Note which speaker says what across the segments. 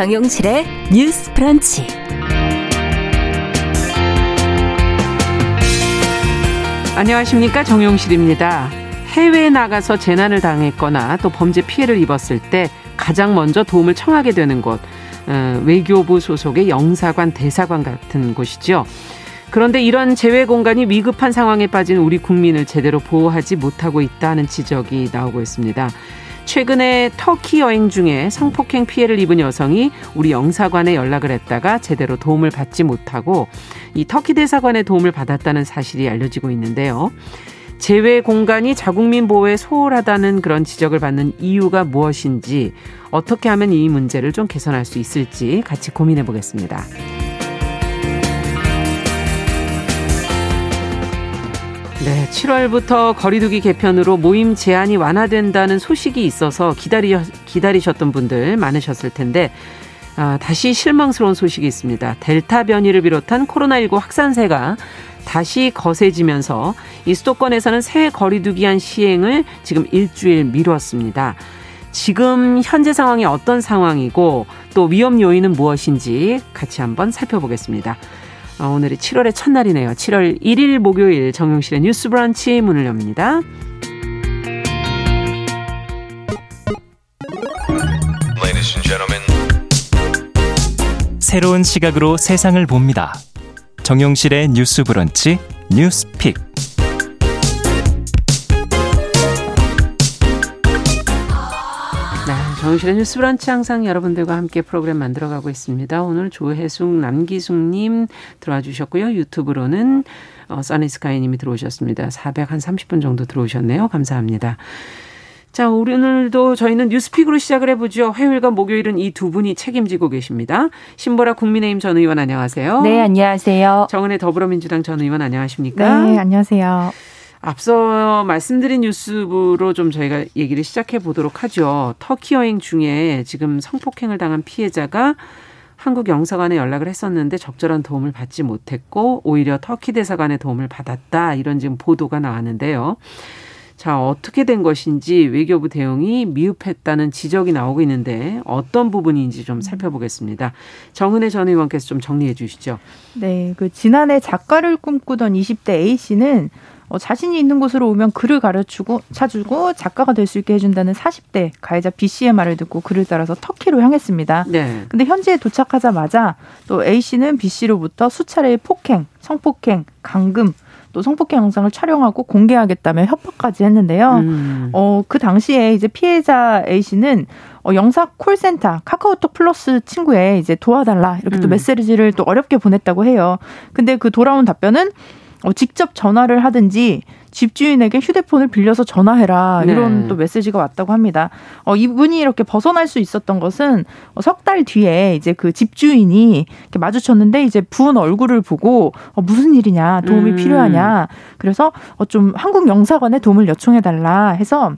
Speaker 1: 정용실의 뉴스 프런치.
Speaker 2: 안녕하십니까 정용실입니다. 해외에 나가서 재난을 당했거나 또 범죄 피해를 입었을 때 가장 먼저 도움을 청하게 되는 곳 어, 외교부 소속의 영사관 대사관 같은 곳이죠. 그런데 이런 재외 공간이 위급한 상황에 빠진 우리 국민을 제대로 보호하지 못하고 있다는 지적이 나오고 있습니다. 최근에 터키 여행 중에 성폭행 피해를 입은 여성이 우리 영사관에 연락을 했다가 제대로 도움을 받지 못하고 이 터키 대사관의 도움을 받았다는 사실이 알려지고 있는데요. 재외 공간이 자국민 보호에 소홀하다는 그런 지적을 받는 이유가 무엇인지 어떻게 하면 이 문제를 좀 개선할 수 있을지 같이 고민해 보겠습니다. 네, 7월부터 거리두기 개편으로 모임 제한이 완화된다는 소식이 있어서 기다리, 기다리셨던 분들 많으셨을 텐데, 아, 다시 실망스러운 소식이 있습니다. 델타 변이를 비롯한 코로나19 확산세가 다시 거세지면서 이 수도권에서는 새 거리두기 한 시행을 지금 일주일 미뤘습니다. 지금 현재 상황이 어떤 상황이고 또 위험 요인은 무엇인지 같이 한번 살펴보겠습니다. 어, 오늘이 7월의 첫날이네요. 7월 1일 목요일 정용실의 뉴스 브런치 문을 엽니다.
Speaker 3: 새로운 시각으로 세상을 봅니다. 정용실의 뉴스 브런치 뉴스픽.
Speaker 2: 정실의 뉴스 브런치 항상 여러분들과 함께 프로그램 만들어가고 있습니다. 오늘 조혜숙, 남기숙님 들어와 주셨고요. 유튜브로는 어, 써니스카이님이 들어오셨습니다. 400한 30분 정도 들어오셨네요. 감사합니다. 자, 오늘도 저희는 뉴스픽으로 시작을 해보죠. 화요일과 목요일은 이 두 분이 책임지고 계십니다. 신보라 국민의힘 전 의원 안녕하세요.
Speaker 4: 네, 안녕하세요.
Speaker 2: 정은혜 더불어민주당 전 의원 안녕하십니까?
Speaker 4: 네, 안녕하세요.
Speaker 2: 앞서 말씀드린 뉴스로 좀 저희가 얘기를 시작해 보도록 하죠. 터키 여행 중에 지금 성폭행을 당한 피해자가 한국 영사관에 연락을 했었는데 적절한 도움을 받지 못했고 오히려 터키 대사관의 도움을 받았다 이런 지금 보도가 나왔는데요. 자, 어떻게 된 것인지 외교부 대응이 미흡했다는 지적이 나오고 있는데 어떤 부분인지 좀 살펴보겠습니다. 정은혜 전 의원께서 좀 정리해 주시죠.
Speaker 4: 네, 그 지난해 작가를 꿈꾸던 20대 A 씨는 어, 자신이 있는 곳으로 오면 글을 가르치고 차주고 작가가 될 수 있게 해준다는 40대 가해자 B 씨의 말을 듣고 그를 따라서 터키로 향했습니다. 네. 근데 현지에 도착하자마자 또 A 씨는 B 씨로부터 수차례의 폭행, 성폭행, 강금 또 성폭행 영상을 촬영하고 공개하겠다며 협박까지 했는데요. 음. 어, 그 당시에 이제 피해자 A 씨는 어, 영사 콜센터 카카오톡 플러스 친구에 이제 도와달라 이렇게 음. 또 메시지를 또 어렵게 보냈다고 해요. 근데 그 돌아온 답변은 어, 직접 전화를 하든지 집주인에게 휴대폰을 빌려서 전화해라 이런 네. 또 메시지가 왔다고 합니다. 어, 이분이 이렇게 벗어날 수 있었던 것은 어, 석달 뒤에 이제 그 집주인이 이렇게 마주쳤는데 이제 부은 얼굴을 보고 어, 무슨 일이냐 도움이 음. 필요하냐 그래서 어, 좀 한국 영사관에 도움을 요청해 달라 해서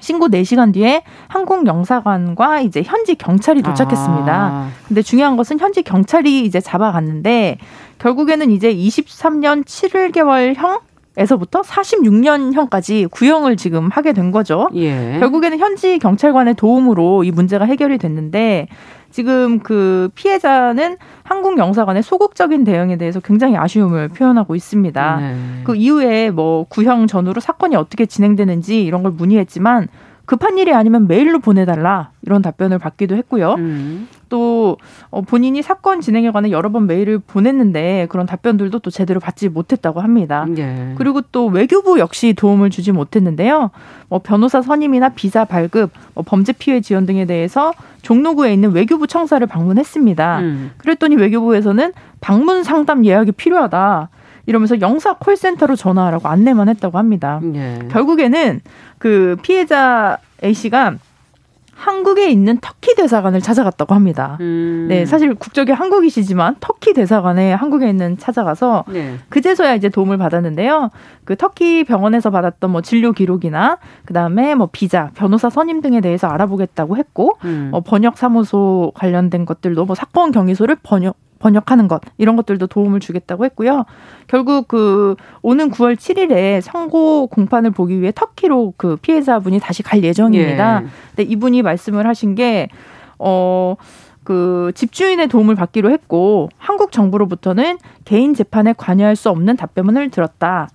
Speaker 4: 신고 4시간 뒤에 한국 영사관과 이제 현지 경찰이 도착했습니다. 아. 근데 중요한 것은 현지 경찰이 이제 잡아갔는데 결국에는 이제 23년 7개월형 에서부터 46년형까지 구형을 지금 하게 된 거죠. 예. 결국에는 현지 경찰관의 도움으로 이 문제가 해결이 됐는데 지금 그 피해자는 한국 영사관의 소극적인 대응에 대해서 굉장히 아쉬움을 표현하고 있습니다. 네. 그 이후에 뭐 구형 전후로 사건이 어떻게 진행되는지 이런 걸 문의했지만 급한 일이 아니면 메일로 보내달라 이런 답변을 받기도 했고요. 음. 또 어, 본인이 사건 진행에 관해 여러 번 메일을 보냈는데 그런 답변들도 또 제대로 받지 못했다고 합니다. 예. 그리고 또 외교부 역시 도움을 주지 못했는데요. 뭐 변호사 선임이나 비자 발급, 뭐 범죄 피해 지원 등에 대해서 종로구에 있는 외교부 청사를 방문했습니다. 음. 그랬더니 외교부에서는 방문 상담 예약이 필요하다. 이러면서 영사 콜센터로 전화하라고 안내만 했다고 합니다. 예. 결국에는 그 피해자 A 씨가 한국에 있는 터키 대사관을 찾아갔다고 합니다. 음. 네, 사실 국적이 한국이시지만 터키 대사관에 한국에 있는 찾아가서 네. 그제서야 이제 도움을 받았는데요. 그 터키 병원에서 받았던 뭐 진료 기록이나 그다음에 뭐 비자, 변호사 선임 등에 대해서 알아보겠다고 했고 음. 어, 번역 사무소 관련된 것들도 뭐 사건 경위소를 번역 번역하는 것 이런 것들도 도움을 주겠다고 했고요. 결국 그 오는 9월 7일에 선고 공판을 보기 위해 터키로 그 피해자분이 다시 갈 예정입니다. 예. 근데 이분이 말씀을 하신 게 어. 그 집주인의 도움을 받기로 했고 한국 정부로부터는 개인 재판에 관여할 수 없는 답변을 들었다.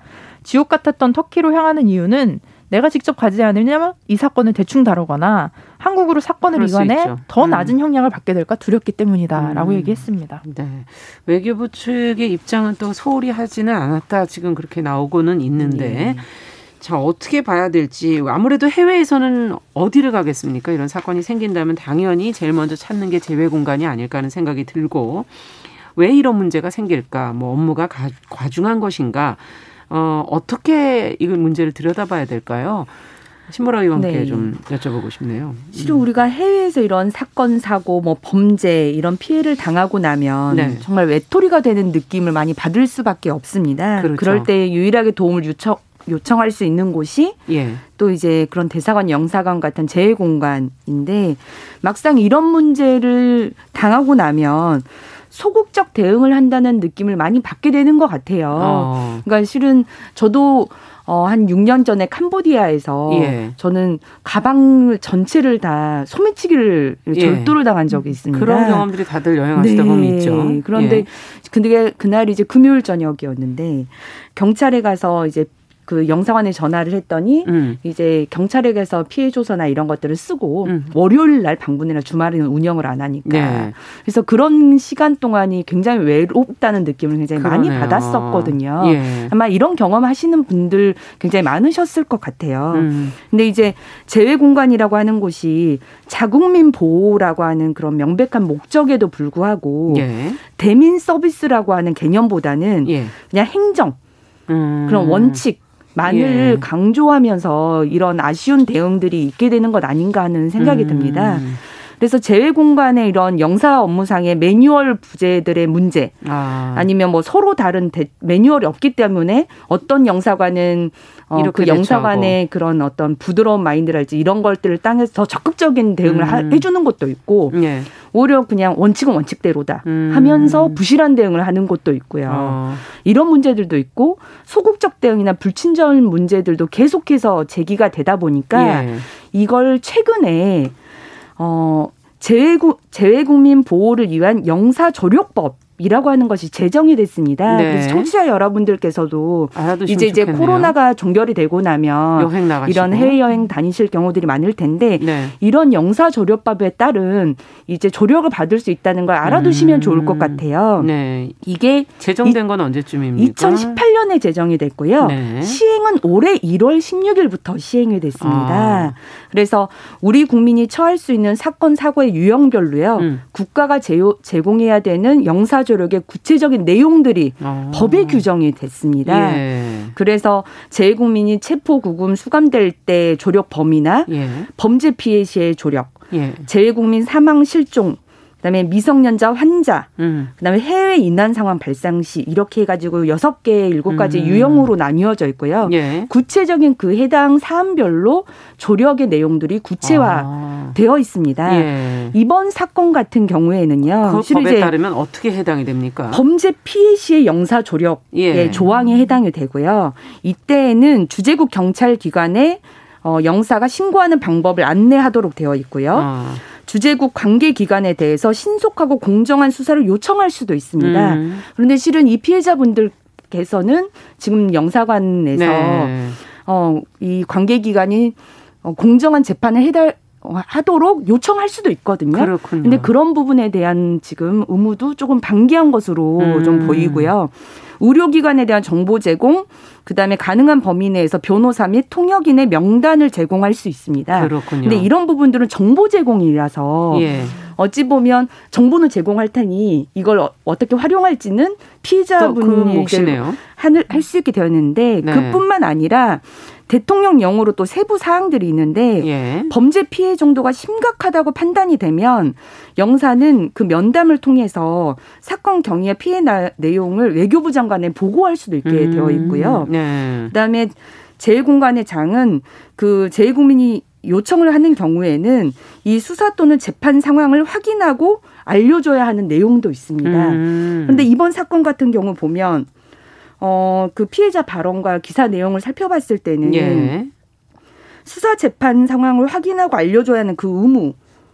Speaker 4: 지옥 같았던 터키로 향하는 이유는 내가 직접 가지 않으면 이 사건을 대충 다루거나 한국으로 사건을 이관해 더 음. 낮은 음. 형량을 받게 될까 두렵기 때문이다라고 음. 얘기했습니다.
Speaker 2: 네. 외교부 측의 입장은 또 소홀히 하지는 않았다. 지금 그렇게 나오고는 있는데 네. 자, 어떻게 봐야 될지 아무래도 해외에서는 어디를 가겠습니까? 이런 사건이 생긴다면 당연히 제일 먼저 찾는 게 재외 공간이 아닐까 하는 생각이 들고 왜 이런 문제가 생길까? 뭐 업무가 과중한 것인가? 어, 어떻게 이 문제를 들여다봐야 될까요? 신보라 의원께 네. 좀 여쭤보고 싶네요.
Speaker 5: 실은 음. 우리가 해외에서 이런 사건 사고 뭐 범죄 이런 피해를 당하고 나면 네. 정말 외톨이가 되는 느낌을 많이 받을 수밖에 없습니다. 그렇죠. 그럴 때 유일하게 도움을 요청 요청할 수 있는 곳이 예. 또 이제 그런 대사관, 영사관 같은 재해 공간인데 막상 이런 문제를 당하고 나면 소극적 대응을 한다는 느낌을 많이 받게 되는 것 같아요. 어. 그러니까 실은 저도 어, 한 6년 전에 캄보디아에서 예. 저는 가방 전체를 다 소매치기를 예. 절도를 당한 적이 있습니다.
Speaker 2: 그런 경험들이 다들 여행하시다 네. 보면 있죠.
Speaker 5: 그런데 예. 근데 그날 이제 금요일 저녁이었는데 경찰에 가서 이제 그 영사관에 전화를 했더니 음. 이제 경찰에게서 피해 조서나 이런 것들을 쓰고 음. 월요일 날 방문이나 주말에는 운영을 안 하니까 네. 그래서 그런 시간 동안이 굉장히 외롭다는 느낌을 굉장히 그러네요. 많이 받았었거든요. 예. 아마 이런 경험 하시는 분들 굉장히 많으셨을 것 같아요. 음. 근데 이제 재외 공간이라고 하는 곳이 자국민 보호라고 하는 그런 명백한 목적에도 불구하고 예. 대민 서비스라고 하는 개념보다는 예. 그냥 행정 음. 그런 원칙 만을 예. 강조하면서 이런 아쉬운 대응들이 있게 되는 것 아닌가 하는 생각이 음. 듭니다. 그래서 재외 공간의 이런 영사 업무상의 매뉴얼 부재들의 문제 아. 니면뭐 서로 다른 대, 매뉴얼이 없기 때문에 어떤 영사관은 어, 그 영사관의 그런 어떤 부드러운 마인드랄지 이런 것들을 땅에서 더 적극적인 대응을 음. 하, 해주는 것도 있고 예. 오히려 그냥 원칙은 원칙대로다 음. 하면서 부실한 대응을 하는 것도 있고요. 어. 이런 문제들도 있고 소극적 대응이나 불친절 문제들도 계속해서 제기가 되다 보니까 예. 이걸 최근에 어 재외국 재외국민 보호를 위한 영사 조력법 이라고 하는 것이 제정이 됐습니다. 네. 그래서 청취자 여러분들께서도 이제 이제 좋겠네요. 코로나가 종결이 되고 나면 이런 해외 여행 다니실 경우들이 많을 텐데 네. 이런 영사 조력법에 따른 이제 조력을 받을 수 있다는 걸 알아두시면 음. 좋을 것 같아요. 네. 이게
Speaker 2: 제정된 건 언제쯤입니까?
Speaker 5: 2018년에 제정이 됐고요. 네. 시행은 올해 1월 16일부터 시행이 됐습니다. 아. 그래서 우리 국민이 처할 수 있는 사건 사고의 유형별로요. 음. 국가가 제공해야 되는 영사 조력의 구체적인 내용들이 어. 법에 규정이 됐습니다. 예. 그래서 재국민이 체포 구금 수감될 때 조력 범위나 예. 범죄 피해 시의 조력, 예. 재외국민 사망 실종 그다음에 미성년자 환자, 음. 그다음에 해외 이난 상황 발생 시 이렇게 해가지고 여섯 개, 일곱 가지 음. 유형으로 나뉘어져 있고요. 예. 구체적인 그 해당 사안별로 조력의 내용들이 구체화되어 아. 있습니다. 예. 이번 사건 같은 경우에는요.
Speaker 2: 그 법에 따르면 어떻게 해당이 됩니까?
Speaker 5: 범죄 피해 시의 영사 조력의 예. 조항에 해당이 되고요. 이때에는 주재국 경찰 기관에 어, 영사가 신고하는 방법을 안내하도록 되어 있고요. 아. 주재국 관계 기관에 대해서 신속하고 공정한 수사를 요청할 수도 있습니다. 음. 그런데 실은 이 피해자분들께서는 지금 영사관에서 네. 어, 이 관계 기관이 어, 공정한 재판을 해달 하도록 요청할 수도 있거든요. 그렇군요. 근데 그런 부분에 대한 지금 의무도 조금 방기한 것으로 음. 좀 보이고요. 의료기관에 대한 정보 제공, 그다음에 가능한 범위 내에서 변호사 및 통역인의 명단을 제공할 수 있습니다. 그렇군요. 근데 이런 부분들은 정보 제공이라서 예. 어찌 보면 정보는 제공할 테니 이걸 어, 떻게 활용할지는 피해자분이 그 할수 있게 되었는데 네. 그뿐만 아니라 대통령령으로 또 세부 사항들이 있는데 예. 범죄 피해 정도가 심각하다고 판단이 되면 영사는 그 면담을 통해서 사건 경위와 피해 나, 내용을 외교부 장관에 보고할 수도 있게 음. 되어 있고요. 네. 그다음에 제1공간의 장은 그 제1국민이 요청을 하는 경우에는 이 수사 또는 재판 상황을 확인하고 알려줘야 하는 내용도 있습니다. 그런데 음. 이번 사건 같은 경우 보면 어, 그 피해자 발언과 기사 내용을 살펴봤을 때는 예. 수사 재판 상황을 확인하고 알려줘야 하는 그 의무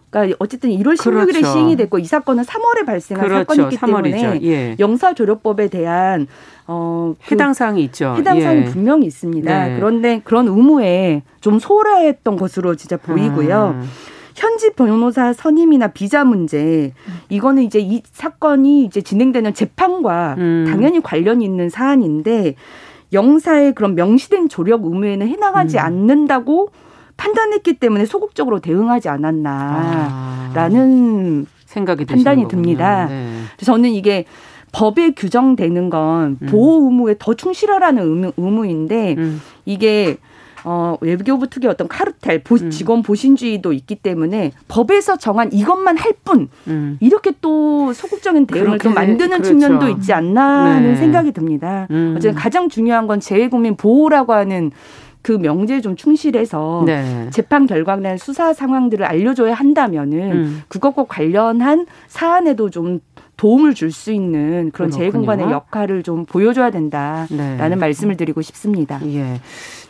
Speaker 5: 그러니까 어쨌든 1월 16일에 그렇죠. 시행이 됐고 이 사건은 3월에 발생한 그렇죠. 사건이기 때문에 예. 영사조력법에 대한
Speaker 2: 어, 그 해당 사항이 있죠.
Speaker 5: 해당 사항이 예. 분명히 있습니다. 네. 그런데 그런 의무에 좀 소홀했던 것으로 진짜 보이고요. 음. 현지 변호사 선임이나 비자 문제 이거는 이제 이 사건이 이제 진행되는 재판과 음. 당연히 관련이 있는 사안인데 영사의 그런 명시된 조력 의무에는 해당하지 음. 않는다고 판단했기 때문에 소극적으로 대응하지 않았나라는 아. 생각이 판단이 듭니다. 네. 저는 이게 법에 규정되는 건 음. 보호 의무에 더 충실하라는 의무, 의무인데 음. 이게 어, 외교부 특유의 어떤 카르텔, 보, 음. 직원 보신주의도 있기 때문에 법에서 정한 이것만 할 뿐, 음. 이렇게 또 소극적인 대응을 또 만드는 그렇죠. 측면도 있지 않나 하는 네. 생각이 듭니다. 음. 어쨌든 가장 중요한 건 재외국민 보호라고 하는 그 명제에 좀 충실해서 네. 재판 결과나 수사 상황들을 알려줘야 한다면은 음. 그것과 관련한 사안에도 좀 도움을 줄 수 있는 그런 재외공간의 역할을 좀 보여줘야 된다라는 네. 말씀을 드리고 싶습니다.
Speaker 2: 예.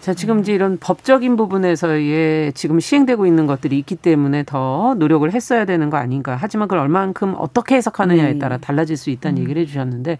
Speaker 2: 자, 지금 이제 이런 법적인 부분에서의 지금 시행되고 있는 것들이 있기 때문에 더 노력을 했어야 되는 거 아닌가. 하지만 그걸 얼만큼 어떻게 해석하느냐에 네. 따라 달라질 수 있다는 음. 얘기를 해주셨는데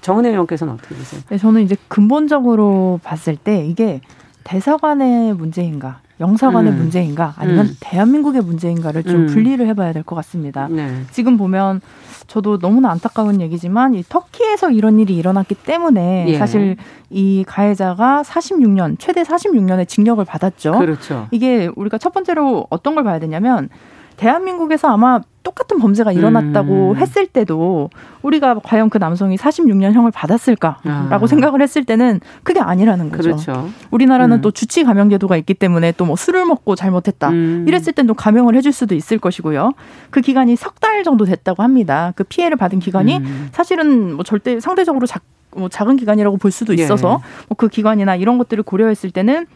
Speaker 2: 정은혜 의원께서는 어떻게 보세요?
Speaker 4: 네, 저는 이제 근본적으로 봤을 때 이게 대사관의 문제인가 영사관의 음. 문제인가 아니면 음. 대한민국의 문제인가를 좀 음. 분리를 해봐야 될 것 같습니다. 네. 지금 보면 저도 너무나 안타까운 얘기지만 이 터키에서 이런 일이 일어났기 때문에 예. 사실 이 가해자가 46년 최대 46년의 징역을 받았죠.
Speaker 2: 그렇죠.
Speaker 4: 이게 우리가 첫 번째로 어떤 걸 봐야 되냐면 대한민국에서 아마 똑같은 범죄가 일어났다고 음. 했을 때도 우리가 과연 그 남성이 46년 형을 받았을까라고 아. 생각을 했을 때는 그게 아니라는 거죠.
Speaker 2: 그렇죠.
Speaker 4: 우리나라는 음. 또 주치 감형 제도가 있기 때문에 또 뭐 술을 먹고 잘못했다 음. 이랬을 땐 또 감형을 해줄 수도 있을 것이고요. 그 기간이 석 달 정도 됐다고 합니다. 그 피해를 받은 기간이 음. 사실은 뭐 절대 상대적으로 작, 뭐 작은 기간이라고 볼 수도 예. 있어서 예. 뭐 뭐그 기간이나 이런 것들을 고려했을 때는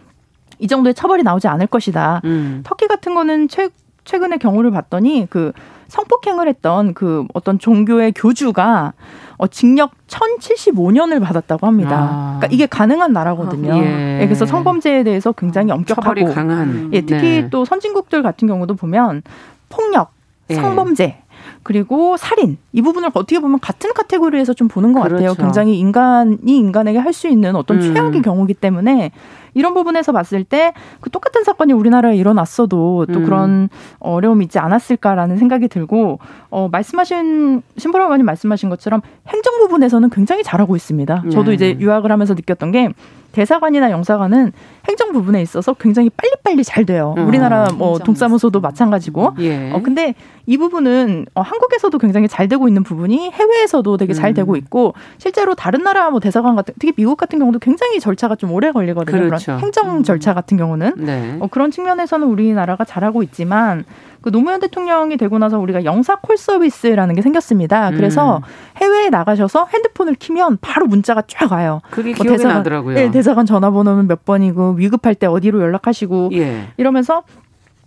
Speaker 4: 이 정도의 처벌이 나오지 않을 것이다. 음. 터키 같은 거는 최 최근에 경우를 봤더니 그 성폭행을 했던 그 어떤 종교의 교주가 어, 징역 1075년을 받았다고 합니다. 아. 그러니까 이게 가능한 나라거든요. 예. 예, 그래서 성범죄에 대해서 굉장히 엄격하고
Speaker 2: 강한.
Speaker 4: 예, 특히 네. 또 선진국들 같은 경우도 보면 폭력, 예. 성범죄 그리고 살인 이 부분을 어떻게 보면 같은 카테고리에서 좀 보는 것 그렇죠. 같아요. 굉장히 인간이 인간에게 할 수 있는 어떤 음. 최악의 경우기 때문에 이런 부분에서 봤을 때 그 똑같은 사건이 우리나라에 일어났어도 또 음. 그런 어려움이 있지 않았을까라는 생각이 들고 어 말씀하신 신보라관님 말씀하신 것처럼 행정 부분에서는 굉장히 잘하고 있습니다. 저도 네. 이제 유학을 하면서 느꼈던 게 대사관이나 영사관은 행정 부분에 있어서 굉장히 빨리빨리 잘 돼요. 음, 우리나라 뭐 동사무소도 마찬가지고. 예. 어 근데 이 부분은 어, 한국에서도 굉장히 잘 되고 있는 부분이 해외에서도 되게 잘 음. 되고 있고 실제로 다른 나라 뭐 대사관 같은 특히 미국 같은 경우도 굉장히 절차가 좀 오래 걸리거든요. 그렇죠. 그런 행정 음. 절차 같은 경우는 네. 어, 그런 측면에서는 우리나라가 잘하고 있지만 그 노무현 대통령이 되고 나서 우리가 영사 콜 서비스라는 게 생겼습니다. 그래서 음. 해외에 나가셔서 핸드폰을 키면 바로 문자가 쫙 와요.
Speaker 2: 그게 뭐 기억이 대사관, 나더라고요.
Speaker 4: 네, 대사관 전화번호는 몇 번이고 위급할 때 어디로 연락하시고 예. 이러면서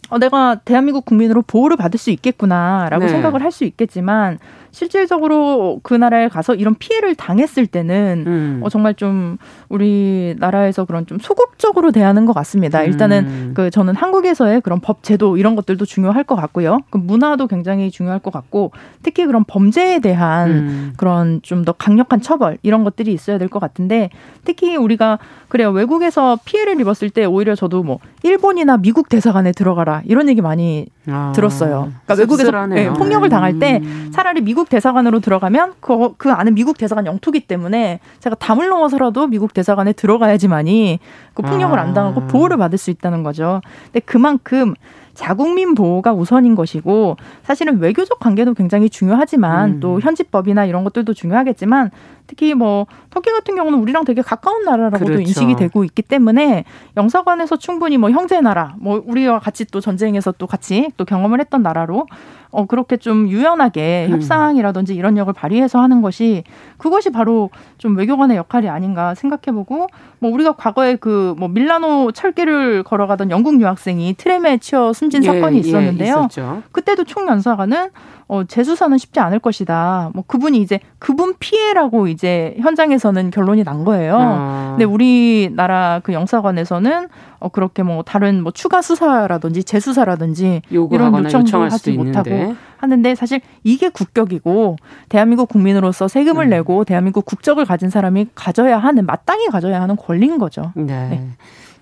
Speaker 4: 어, 내가 대한민국 국민으로 보호를 받을 수 있겠구나라고 네. 생각을 할 수 있겠지만 실질적으로 그 나라에 가서 이런 피해를 당했을 때는 음. 어, 정말 좀 우리 나라에서 그런 좀 소극적으로 대하는 것 같습니다. 일단은 음. 그 저는 한국에서의 그런 법 제도 이런 것들도 중요할 것 같고요. 그 문화도 굉장히 중요할 것 같고 특히 그런 범죄에 대한 음. 그런 좀 더 강력한 처벌 이런 것들이 있어야 될 것 같은데 특히 우리가 그래요 외국에서 피해를 입었을 때 오히려 저도 뭐 일본이나 미국 대사관에 들어가라 이런 얘기 많이 아, 들었어요. 그러니까 외국에서 네, 폭력을 당할 때 음. 차라리 미국 대사관으로 들어가면 그, 그 안은 미국 대사관 영토기 때문에 제가 담을 넘어서라도 미국 대사관에 들어가야지만이 그 폭력을 아. 안 당하고 보호를 받을 수 있다는 거죠. 근데 그만큼 자국민 보호가 우선인 것이고 사실은 외교적 관계도 굉장히 중요하지만 음. 또 현지법이나 이런 것들도 중요하겠지만 특히 뭐 터키 같은 경우는 우리랑 되게 가까운 나라라고도 그렇죠. 인식이 되고 있기 때문에 영사관에서 충분히 뭐 형제 나라 뭐 우리와 같이 또 전쟁에서 또 같이 또 경험을 했던 나라로 어 그렇게 좀 유연하게 음. 협상이라든지 이런 역을 발휘해서 하는 것이 그것이 바로 좀 외교관의 역할이 아닌가 생각해보고 뭐 우리가 과거에 그 뭐 밀라노 철길을 걸어가던 영국 유학생이 트램에 치여 숨진 예, 사건이 예, 있었는데요. 예, 그때도 총연사관은 어, 재수사는 쉽지 않을 것이다. 뭐 그분이 이제 그분 피해라고 이제 현장에서는 결론이 난 거예요. 아. 근데 우리나라 그 영사관에서는 어 그렇게 뭐 다른 뭐 추가 수사라든지 재수사라든지 이런 요청도 하지 못하고 하는데 사실 이게 국격이고 대한민국 국민으로서 세금을 음. 내고 대한민국 국적을 가진 사람이 가져야 하는 마땅히 가져야 하는 권리인 거죠.
Speaker 2: 네. 네.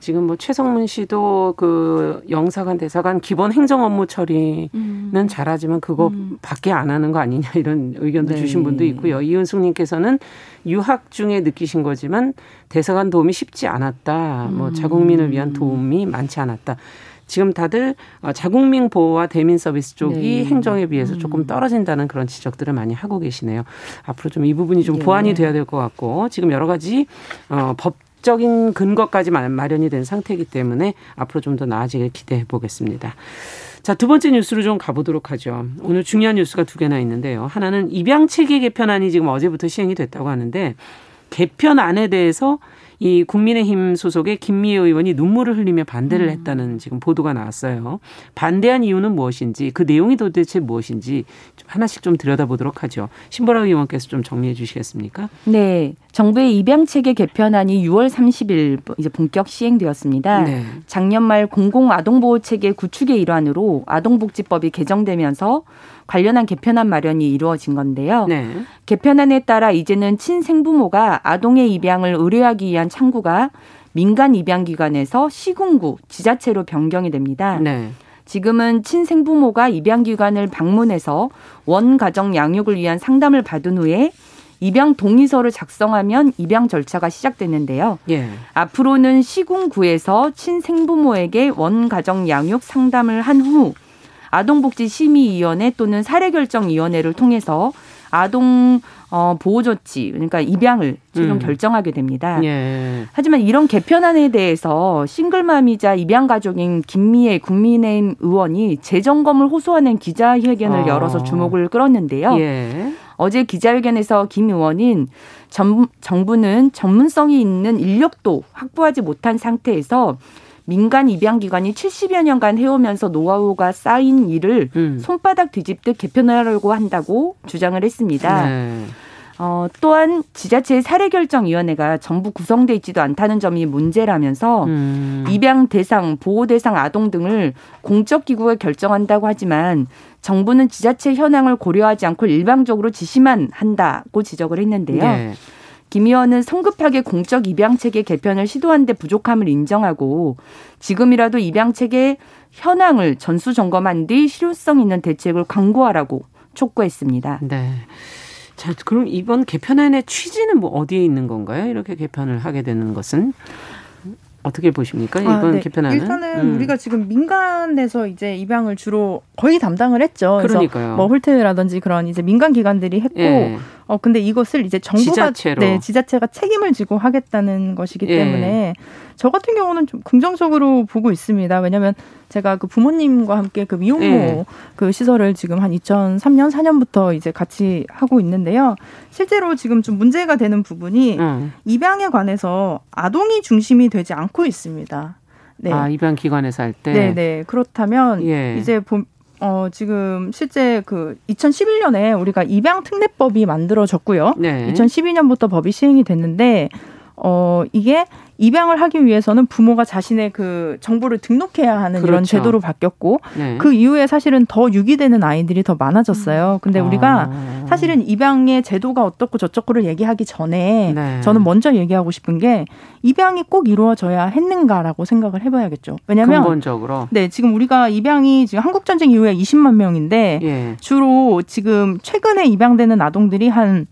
Speaker 2: 지금 뭐 최성문 씨도 그 영사관 대사관 기본 행정 업무 처리는 음. 잘하지만 그거 음. 밖에 안 하는 거 아니냐 이런 의견도 네. 주신 분도 있고요. 이은숙 님께서는 유학 중에 느끼신 거지만 대사관 도움이 쉽지 않았다. 뭐 음. 자국민을 위한 도움이 많지 않았다. 지금 다들 어, 자국민 보호와 대민 서비스 쪽이 네. 행정에 비해서 조금 음. 떨어진다는 그런 지적들을 많이 하고 계시네요. 앞으로 좀 이 부분이 좀 네. 보완이 돼야 될 것 같고 지금 여러 가지 어, 법 적인 근거까지 마련이 된 상태이기 때문에 앞으로 좀 더 나아지길 기대해 보겠습니다. 자, 두 번째 뉴스로 좀 가보도록 하죠. 오늘 중요한 뉴스가 두 개나 있는데요. 하나는 입양 체계 개편안이 지금 어제부터 시행이 됐다고 하는데 개편안에 대해서 이 국민의힘 소속의 김미애 의원이 눈물을 흘리며 반대를 음. 했다는 지금 보도가 나왔어요. 반대한 이유는 무엇인지 그 내용이 도대체 무엇인지 좀 하나씩 좀 들여다보도록 하죠. 신보라 의원께서 좀 정리해 주시겠습니까?
Speaker 5: 네. 정부의 입양 체계 개편안이 6월 30일 이제 본격 시행되었습니다. 네. 작년 말 공공 아동 보호 체계 구축의 일환으로 아동복지법이 개정되면서 관련한 개편안 마련이 이루어진 건데요. 네. 개편안에 따라 이제는 친생부모가 아동의 입양을 의뢰하기 위한 창구가 민간 입양기관에서 시군구 지자체로 변경이 됩니다. 네. 지금은 친생부모가 입양기관을 방문해서 원가정 양육을 위한 상담을 받은 후에 입양 동의서를 작성하면 입양 절차가 시작되는데요. 예. 앞으로는 시군구에서 친생부모에게 원가정 양육 상담을 한 후 아동복지심의위원회 또는 사례결정위원회를 통해서 아동 어, 보호 조치 그러니까 입양을 최종 음. 결정하게 됩니다. 예. 하지만 이런 개편안에 대해서 싱글맘이자 입양 가족인 김미애 국민의힘 의원이 재점검을 호소하는 기자회견을 어. 열어서 주목을 끌었는데요. 예. 어제 기자회견에서 김 의원인 전, 정부는 전문성이 있는 인력도 확보하지 못한 상태에서 민간 입양 기관이 70여 년간 해오면서 노하우가 쌓인 일을 음. 손바닥 뒤집듯 개편하려고 한다고 주장을 했습니다. 네. 어, 또한 지자체의 사례결정위원회가 전부 구성돼 있지도 않다는 점이 문제라면서 음. 입양 대상, 보호 대상 아동 등을 공적 기구가 결정한다고 하지만 정부는 지자체 현황을 고려하지 않고 일방적으로 지시만 한다고 지적을 했는데요. 네. 김 의원은 성급하게 공적 입양 체계 개편을 시도한 데 부족함을 인정하고 지금이라도 입양 체계 현황을 전수 점검한 뒤 실효성 있는 대책을 강구하라고 촉구했습니다.
Speaker 2: 네. 자, 그럼 이번 개편안의 취지는 뭐 어디에 있는 건가요? 이렇게 개편을 하게 되는 것은? 어떻게 보십니까? 아, 이번 아, 네. 개편안은?
Speaker 4: 일단은 음. 우리가 지금 민간에서 이제 입양을 주로 거의 담당을 했죠.
Speaker 2: 그러니까요.
Speaker 4: 뭐 홀트라든지 그런 이제 민간 기관들이 했고 예. 어 근데 이것을 이제 정부가
Speaker 2: 지자체로.
Speaker 4: 네, 지자체가 책임을 지고 하겠다는 것이기 예. 때문에 저 같은 경우는 좀 긍정적으로 보고 있습니다. 왜냐하면 제가 그 부모님과 함께 그 미혼모 네. 그 시설을 지금 한 2003년 4년부터 이제 같이 하고 있는데요. 실제로 지금 좀 문제가 되는 부분이 음. 입양에 관해서 아동이 중심이 되지 않고 있습니다.
Speaker 2: 네. 아 입양 기관에서 할 때.
Speaker 4: 네네 네. 그렇다면 예. 이제 봄, 어, 지금 실제 그 2011년에 우리가 입양 특례법이 만들어졌고요. 네. 2012년부터 법이 시행이 됐는데 어, 이게 입양을 하기 위해서는 부모가 자신의 그 정보를 등록해야 하는 그렇죠. 이런 제도로 바뀌었고 네. 그 이후에 사실은 더 유기되는 아이들이 더 많아졌어요. 근데 아. 우리가 사실은 입양의 제도가 어떻고 저쩌고를 얘기하기 전에 네. 저는 먼저 얘기하고 싶은 게 입양이 꼭 이루어져야 했는가라고 생각을 해봐야겠죠. 왜냐하면
Speaker 2: 근본적으로
Speaker 4: 네 지금 우리가 입양이 지금 한국 전쟁 이후에 20만 명인데 예. 주로 지금 최근에 입양되는 아동들이 한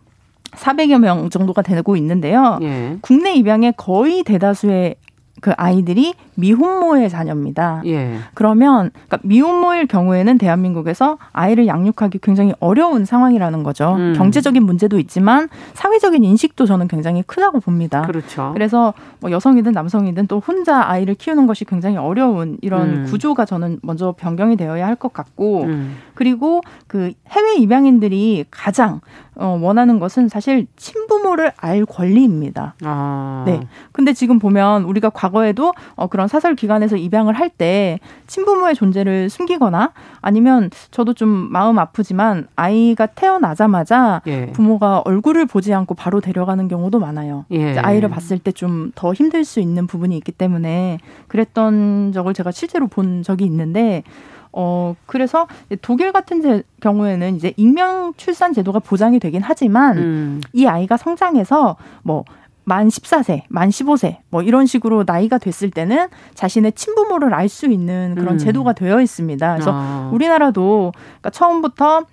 Speaker 4: 400여 명 정도가 되고 있는데요. 예. 국내 입양의 거의 대다수의 그 아이들이 미혼모의 자녀입니다. 예. 그러면 그러니까 미혼모일 경우에는 대한민국에서 아이를 양육하기 굉장히 어려운 상황이라는 거죠. 음. 경제적인 문제도 있지만 사회적인 인식도 저는 굉장히 크다고 봅니다.
Speaker 2: 그렇죠.
Speaker 4: 그래서 뭐 여성이든 남성이든 또 혼자 아이를 키우는 것이 굉장히 어려운 이런 음. 구조가 저는 먼저 변경이 되어야 할 것 같고 음. 그리고 그 해외 입양인들이 가장 어, 원하는 것은 사실 친부모를 알 권리입니다. 아. 네. 근데 지금 보면 우리가 과거에도 어, 그런 사설 기관에서 입양을 할 때 친부모의 존재를 숨기거나 아니면 저도 좀 마음 아프지만 아이가 태어나자마자 예. 부모가 얼굴을 보지 않고 바로 데려가는 경우도 많아요. 예. 아이를 봤을 때 좀 더 힘들 수 있는 부분이 있기 때문에 그랬던 적을 제가 실제로 본 적이 있는데 어, 그래서 독일 같은 제, 경우에는 이제 익명 출산 제도가 보장이 되긴 하지만 음. 이 아이가 성장해서 뭐, 만 14세, 만 15세, 뭐 이런 식으로 나이가 됐을 때는 자신의 친부모를 알 수 있는 그런 음. 제도가 되어 있습니다. 그래서 아. 우리나라도 그러니까 처음부터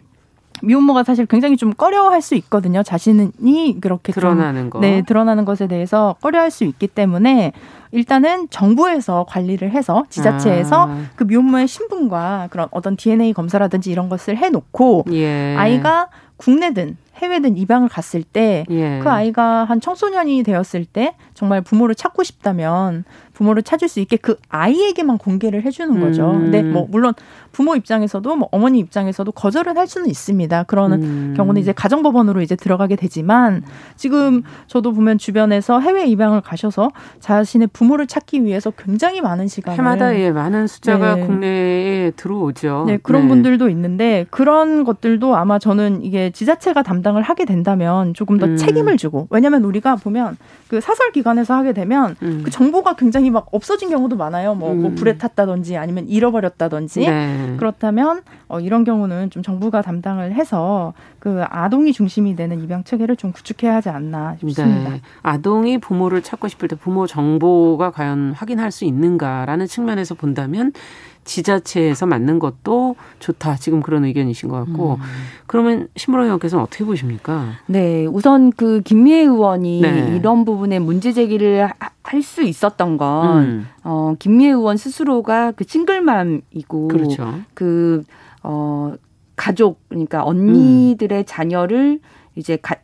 Speaker 4: 미혼모가 사실 굉장히 좀 꺼려할 수 있거든요. 자신이 그렇게
Speaker 2: 드러나는 좀,
Speaker 4: 거. 네, 드러나는 것에 대해서 꺼려할 수 있기 때문에 일단은 정부에서 관리를 해서 지자체에서 아. 그 미혼모의 신분과 그런 어떤 DNA 검사라든지 이런 것을 해놓고 예. 아이가 국내든 해외든 입양을 갔을 때그 예. 그 아이가 한 청소년이 되었을 때 정말 부모를 찾고 싶다면 부모를 찾을 수 있게 그 아이에게만 공개를 해주는 거죠. 음. 근데 뭐 물론 부모 입장에서도 뭐 어머니 입장에서도 거절을 할 수는 있습니다. 그러는 음. 경우는 이제 가정법원으로 이제 들어가게 되지만 지금 저도 보면 주변에서 해외 입양을 가셔서 자신의 부모를 찾기 위해서 굉장히 많은 시간을
Speaker 2: 해마다 예 많은 숫자가 네. 국내에 들어오죠.
Speaker 4: 네 그런 네. 분들도 있는데 그런 것들도 아마 저는 이게 지자체가 담당을 하게 된다면 조금 더 음. 책임을 주고 왜냐하면 우리가 보면 그 사설 기관에서 하게 되면 음. 그 정보가 굉장히 막 없어진 경우도 많아요. 뭐, 뭐 음. 뭐 불에 탔다든지 아니면 잃어버렸다든지 네. 음. 그렇다면 어, 이런 경우는 좀 정부가 담당을 해서 그 아동이 중심이 되는 입양 체계를 좀 구축해야 하지 않나 싶습니다. 네.
Speaker 2: 아동이 부모를 찾고 싶을 때 부모 정보 가 과연 확인할 수 있는가라는 측면에서 본다면 지자체에서 맞는 것도 좋다. 지금 그런 의견이신 것 같고. 음. 그러면 신보라 의원께서는 어떻게 보십니까?
Speaker 5: 네. 우선 그 김미애 의원이 네. 이런 부분에 문제 제기를 할 수 있었던 건, 음. 어, 김미애 의원 스스로가 그 싱글맘이고, 그렇죠. 그, 어, 가족, 그러니까 언니들의 음. 자녀를 이제 가,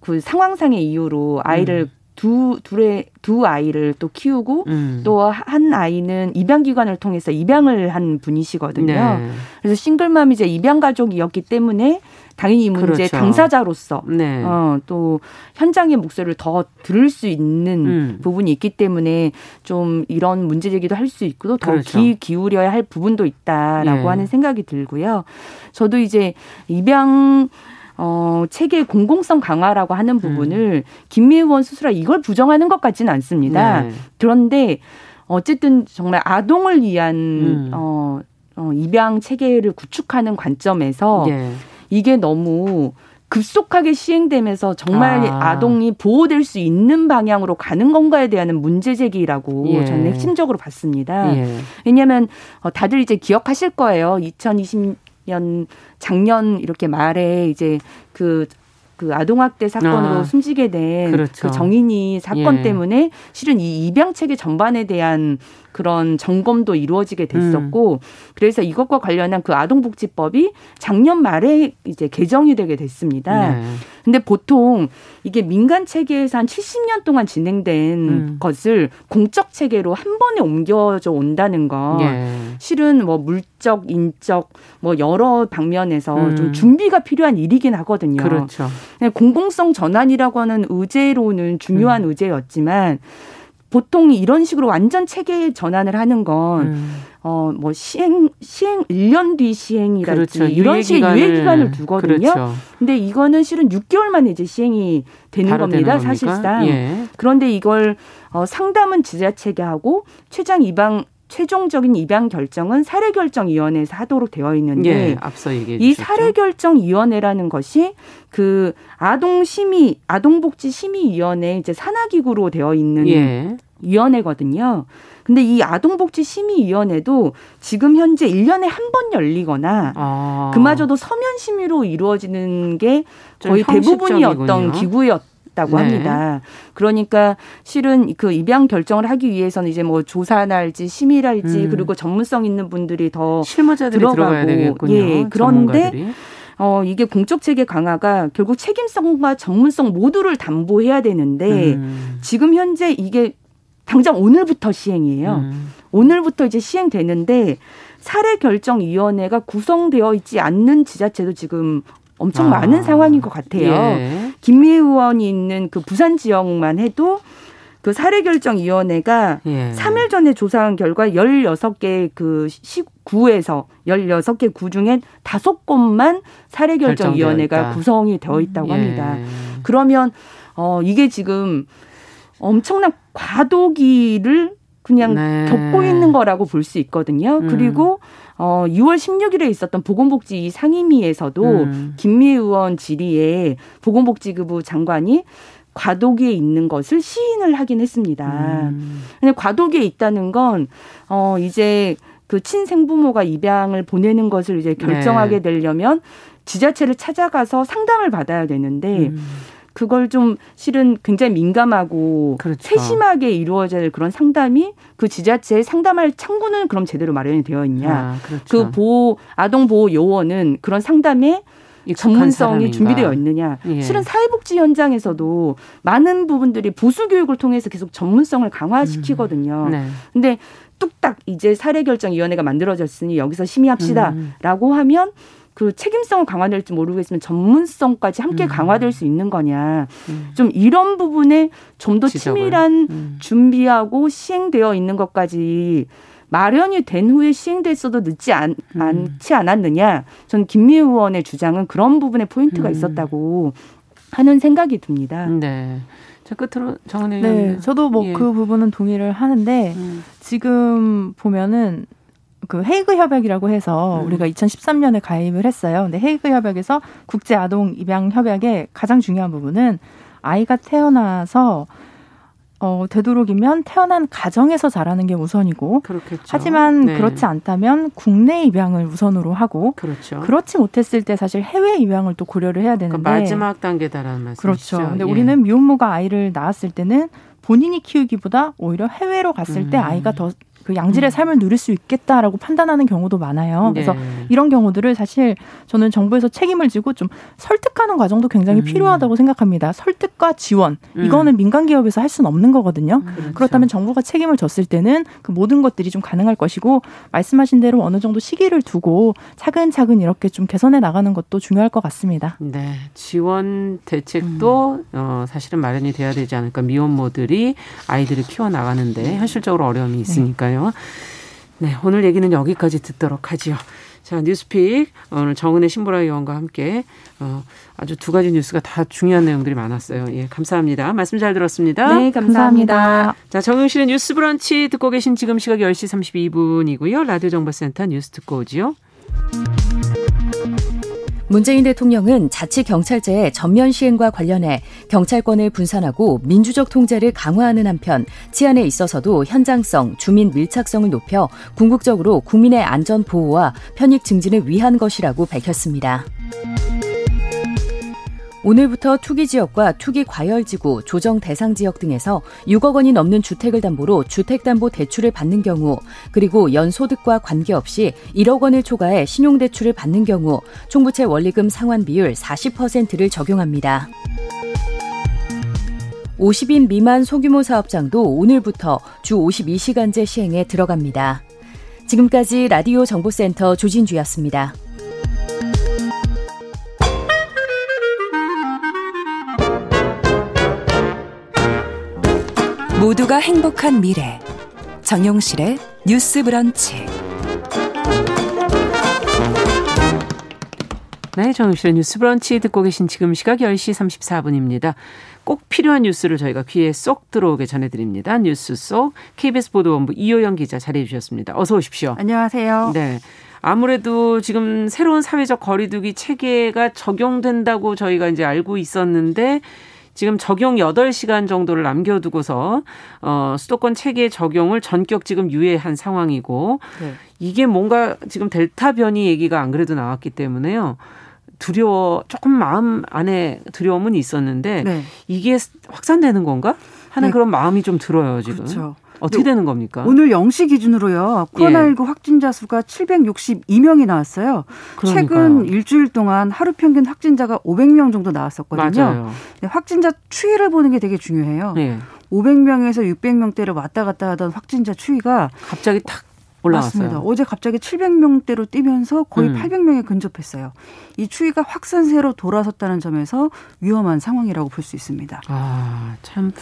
Speaker 5: 그 상황상의 이유로 아이를 음. 두 둘의 두 아이를 또 키우고 음. 또한 아이는 입양 기관을 통해서 입양을 한 분이시거든요. 네. 그래서 싱글맘이 제 입양 가족이었기 때문에 당연히 이 문제 그렇죠. 당사자로서 네. 어, 또 현장의 목소리를 더 들을 수 있는 음. 부분이 있기 때문에 좀 이런 문제 제기도 할 수 있고 더 그렇죠. 귀 기울여야 할 부분도 있다라고 네. 하는 생각이 들고요. 저도 이제 입양 어, 체계 공공성 강화라고 하는 음. 부분을 음. 김미애 의원 스스로 이걸 부정하는 것 같지는 않습니다. 네. 그런데 어쨌든 정말 아동을 위한 음. 어, 어, 입양 체계를 구축하는 관점에서 네. 이게 너무 급속하게 시행되면서 정말 아. 동이 보호될 수 있는 방향으로 가는 건가에 대한 문제 제기라고 예. 저는 핵심적으로 봤습니다. 예. 왜냐하면 어, 다들 이제 기억하실 거예요. 2020 년 작년 이렇게 말에 이제 그그 아동학대 사건으로 아, 숨지게 된그 그렇죠. 그 정인이 사건 예. 때문에 실은 이 입양 체계 전반에 대한 그런 점검도 이루어지게 됐었고 음. 그래서 이것과 관련한 그 아동복지법이 작년 말에 이제 개정이 되게 됐습니다. 네. 근데 보통 이게 민간 체계에서 한 70년 동안 진행된 음. 것을 공적 체계로 한 번에 옮겨져 온다는 건 예. 실은 뭐 물적, 인적 뭐 여러 방면에서 음. 좀 준비가 필요한 일이긴 하거든요.
Speaker 2: 그렇죠.
Speaker 5: 공공성 전환이라고 하는 의제로는 중요한 음. 의제였지만 보통 이런 식으로 완전 체계 전환을 하는 건 음. 어, 뭐 시행 시행 1년 뒤 시행이랄지 그렇죠. 이런 식의 유예 기간을 두거든요. 그렇죠. 근데 이거는 실은 6개월 만에 이제 시행이 되는 겁니다. 사실상. 예. 그런데 이걸 어, 상담은 지자체가 하고 최장 입양 최종적인 입양 결정은 사례 결정 위원회에서 하도록 되어 있는데 예,
Speaker 2: 앞서 얘기해
Speaker 5: 이 사례 결정 위원회라는 것이 그 아동 심의 아동복지 심의 위원회 이제 산하 기구로 되어 있는 예. 위원회거든요. 근데 이 아동복지 심의위원회도 지금 현재 1년에 한 번 열리거나 아. 그마저도 서면 심의로 이루어지는 게 거의 대부분이 어떤 기구였 있다고 네. 합니다. 그러니까 실은 그 입양 결정을 하기 위해서는 이제 뭐 조사날지 심의랄지 음. 그리고 전문성 있는 분들이 더
Speaker 2: 실무자들이 들어가고
Speaker 5: 예 그런데 전문가들이. 어, 이게 공적 체계 강화가 결국 책임성과 전문성 모두를 담보해야 되는데 음. 지금 현재 이게 당장 오늘부터 시행이에요. 음. 오늘부터 이제 시행되는데 사례 결정 위원회가 구성되어 있지 않는 지자체도 지금 엄청 아. 많은 상황인 것 같아요. 예. 김미 의원이 있는 그 부산 지역만 해도 그 사례 결정 위원회가 예. 3일 전에 조사한 결과 16개 그 시 구에서 16개 구 중에 5곳만 사례 결정 위원회가 구성이 되어 있다고 예. 합니다. 그러면 어 이게 지금 엄청난 과도기를 그냥 네. 겪고 있는 거라고 볼 수 있거든요. 음. 그리고 어 6월 16일에 있었던 보건복지 상임위에서도 음. 김미 의원 질의에 보건복지부 장관이 과도기에 있는 것을 시인을 하긴 했습니다. 음. 근데 과도기에 있다는 건, 어, 이제 그 친생부모가 입양을 보내는 것을 이제 결정하게 네. 되려면 지자체를 찾아가서 상담을 받아야 되는데, 음. 그걸 좀 실은 굉장히 민감하고 그렇죠. 세심하게 이루어져야 될 그런 상담이 그 지자체에 상담할 창구는 그럼 제대로 마련이 되어 있냐. 아, 그렇죠. 그 보호 아동 보호 요원은 그런 상담에 전문성이 준비되어 있느냐. 예. 실은 사회복지 현장에서도 많은 부분들이 보수 교육을 통해서 계속 전문성을 강화시키거든요. 음. 네. 근데 뚝딱 이제 사례 결정 위원회가 만들어졌으니 여기서 심의합시다라고 음. 하면 그 책임성은 강화될지 모르겠지만 전문성까지 함께 음. 강화될 수 있는 거냐. 음. 좀 이런 부분에 좀 더 치밀한 음. 준비하고 시행되어 있는 것까지 마련이 된 후에 시행됐어도 늦지 않, 음. 않지 않았느냐. 저는 김미 의원의 주장은 그런 부분에 포인트가 음. 있었다고 하는 생각이 듭니다.
Speaker 2: 네. 자 끝으로 정은혜
Speaker 4: 네, 저도 뭐그 예. 그 부분은 동의를 하는데 음. 지금 보면은 그 헤이그 협약이라고 해서 음. 우리가 2013년에 가입을 했어요. 근데 헤이그 협약에서 국제 아동 입양 협약의 가장 중요한 부분은 아이가 태어나서 어, 되도록이면 태어난 가정에서 자라는 게 우선이고
Speaker 2: 그렇겠죠.
Speaker 4: 하지만 네. 그렇지 않다면 국내 입양을 우선으로 하고
Speaker 2: 그렇죠.
Speaker 4: 그렇지 못했을 때 사실 해외 입양을 또 고려를 해야 되는데
Speaker 2: 그러니까 마지막 단계다라는 말씀이시죠.
Speaker 4: 그렇죠. 근데 예. 우리는 미혼모가 아이를 낳았을 때는 본인이 키우기보다 오히려 해외로 갔을 음. 때 아이가 더 그 양질의 음. 삶을 누릴 수 있겠다라고 판단하는 경우도 많아요. 그래서 네. 이런 경우들을 사실 저는 정부에서 책임을 지고 좀 설득하는 과정도 굉장히 음. 필요하다고 생각합니다. 설득과 지원 음. 이거는 민간 기업에서 할 수는 없는 거거든요. 음. 그렇죠. 그렇다면 정부가 책임을 졌을 때는 그 모든 것들이 좀 가능할 것이고 말씀하신 대로 어느 정도 시기를 두고 차근차근 이렇게 좀 개선해 나가는 것도 중요할 것 같습니다.
Speaker 2: 네, 지원 대책도 음. 어, 사실은 마련이 돼야 되지 않을까 미혼모들이 아이들을 키워 나가는데 현실적으로 어려움이 네. 있으니까요. 있네요. 네, 오늘 얘기는 여기까지 듣도록 하지요. 자, 뉴스픽 오늘 정은혜 신보라 의원과 함께 어, 아주 두 가지 뉴스가 다 중요한 내용들이 많았어요. 예, 감사합니다. 말씀 잘 들었습니다.
Speaker 4: 네, 감사합니다.
Speaker 2: 자, 정용실의 뉴스 브런치 듣고 계신 지금 시각 10시 32분이고요. 라디오 정보센터 뉴스 듣고 오지요.
Speaker 1: 문재인 대통령은 자치경찰제의 전면 시행과 관련해 경찰권을 분산하고 민주적 통제를 강화하는 한편 치안에 있어서도 현장성, 주민 밀착성을 높여 궁극적으로 국민의 안전 보호와 편익 증진을 위한 것이라고 밝혔습니다. 오늘부터 투기 지역과 투기 과열 지구, 조정 대상 지역 등에서 6억 원이 넘는 주택을 담보로 주택담보 대출을 받는 경우, 그리고 연소득과 관계없이 1억 원을 초과해 신용대출을 받는 경우, 총부채 원리금 상환 비율 40%를 적용합니다. 50인 미만 소규모 사업장도 오늘부터 주 52시간제 시행에 들어갑니다. 지금까지 라디오 정보센터 조진주였습니다. 모두가 행복한 미래 정용실의 뉴스 브런치
Speaker 2: 네, 정용실의 뉴스 브런치 듣고 계신 지금 시각 10시 34분입니다. 꼭 필요한 뉴스를 저희가 귀에 쏙 들어오게 전해드립니다. 뉴스 속 KBS 보도본부 이호영 기자 자리해 주셨습니다. 어서 오십시오.
Speaker 6: 안녕하세요.
Speaker 2: 네. 아무래도 지금 새로운 사회적 거리두기 체계가 적용된다고 저희가 이제 알고 있었는데 지금 적용 8시간 정도를 남겨두고서 어 수도권 체계 적용을 전격 지금 유예한 상황이고 네. 이게 뭔가 지금 델타 변이 얘기가 안 그래도 나왔기 때문에요. 두려워 조금 마음 안에 두려움은 있었는데 네. 이게 확산되는 건가 하는 네. 그런 마음이 좀 들어요 지금.
Speaker 6: 그렇죠.
Speaker 2: 어떻게 되는 겁니까?
Speaker 6: 오늘 0시 기준으로요. 코로나19 예. 확진자 수가 762명이 나왔어요. 그러니까요. 최근 일주일 동안 하루 평균 확진자가 500명 정도 나왔었거든요. 맞아요. 확진자 추이를 보는 게 되게 중요해요. 예. 500명에서 600명대를 왔다 갔다 하던 확진자 추이가
Speaker 2: 갑자기 탁 올라왔어요.
Speaker 6: 맞습니다. 어제 갑자기 700명대로 뛰면서 거의 음. 800명에 근접했어요. 이 추위가 확산세로 돌아섰다는 점에서 위험한 상황이라고 볼 수 있습니다.
Speaker 2: 아, 참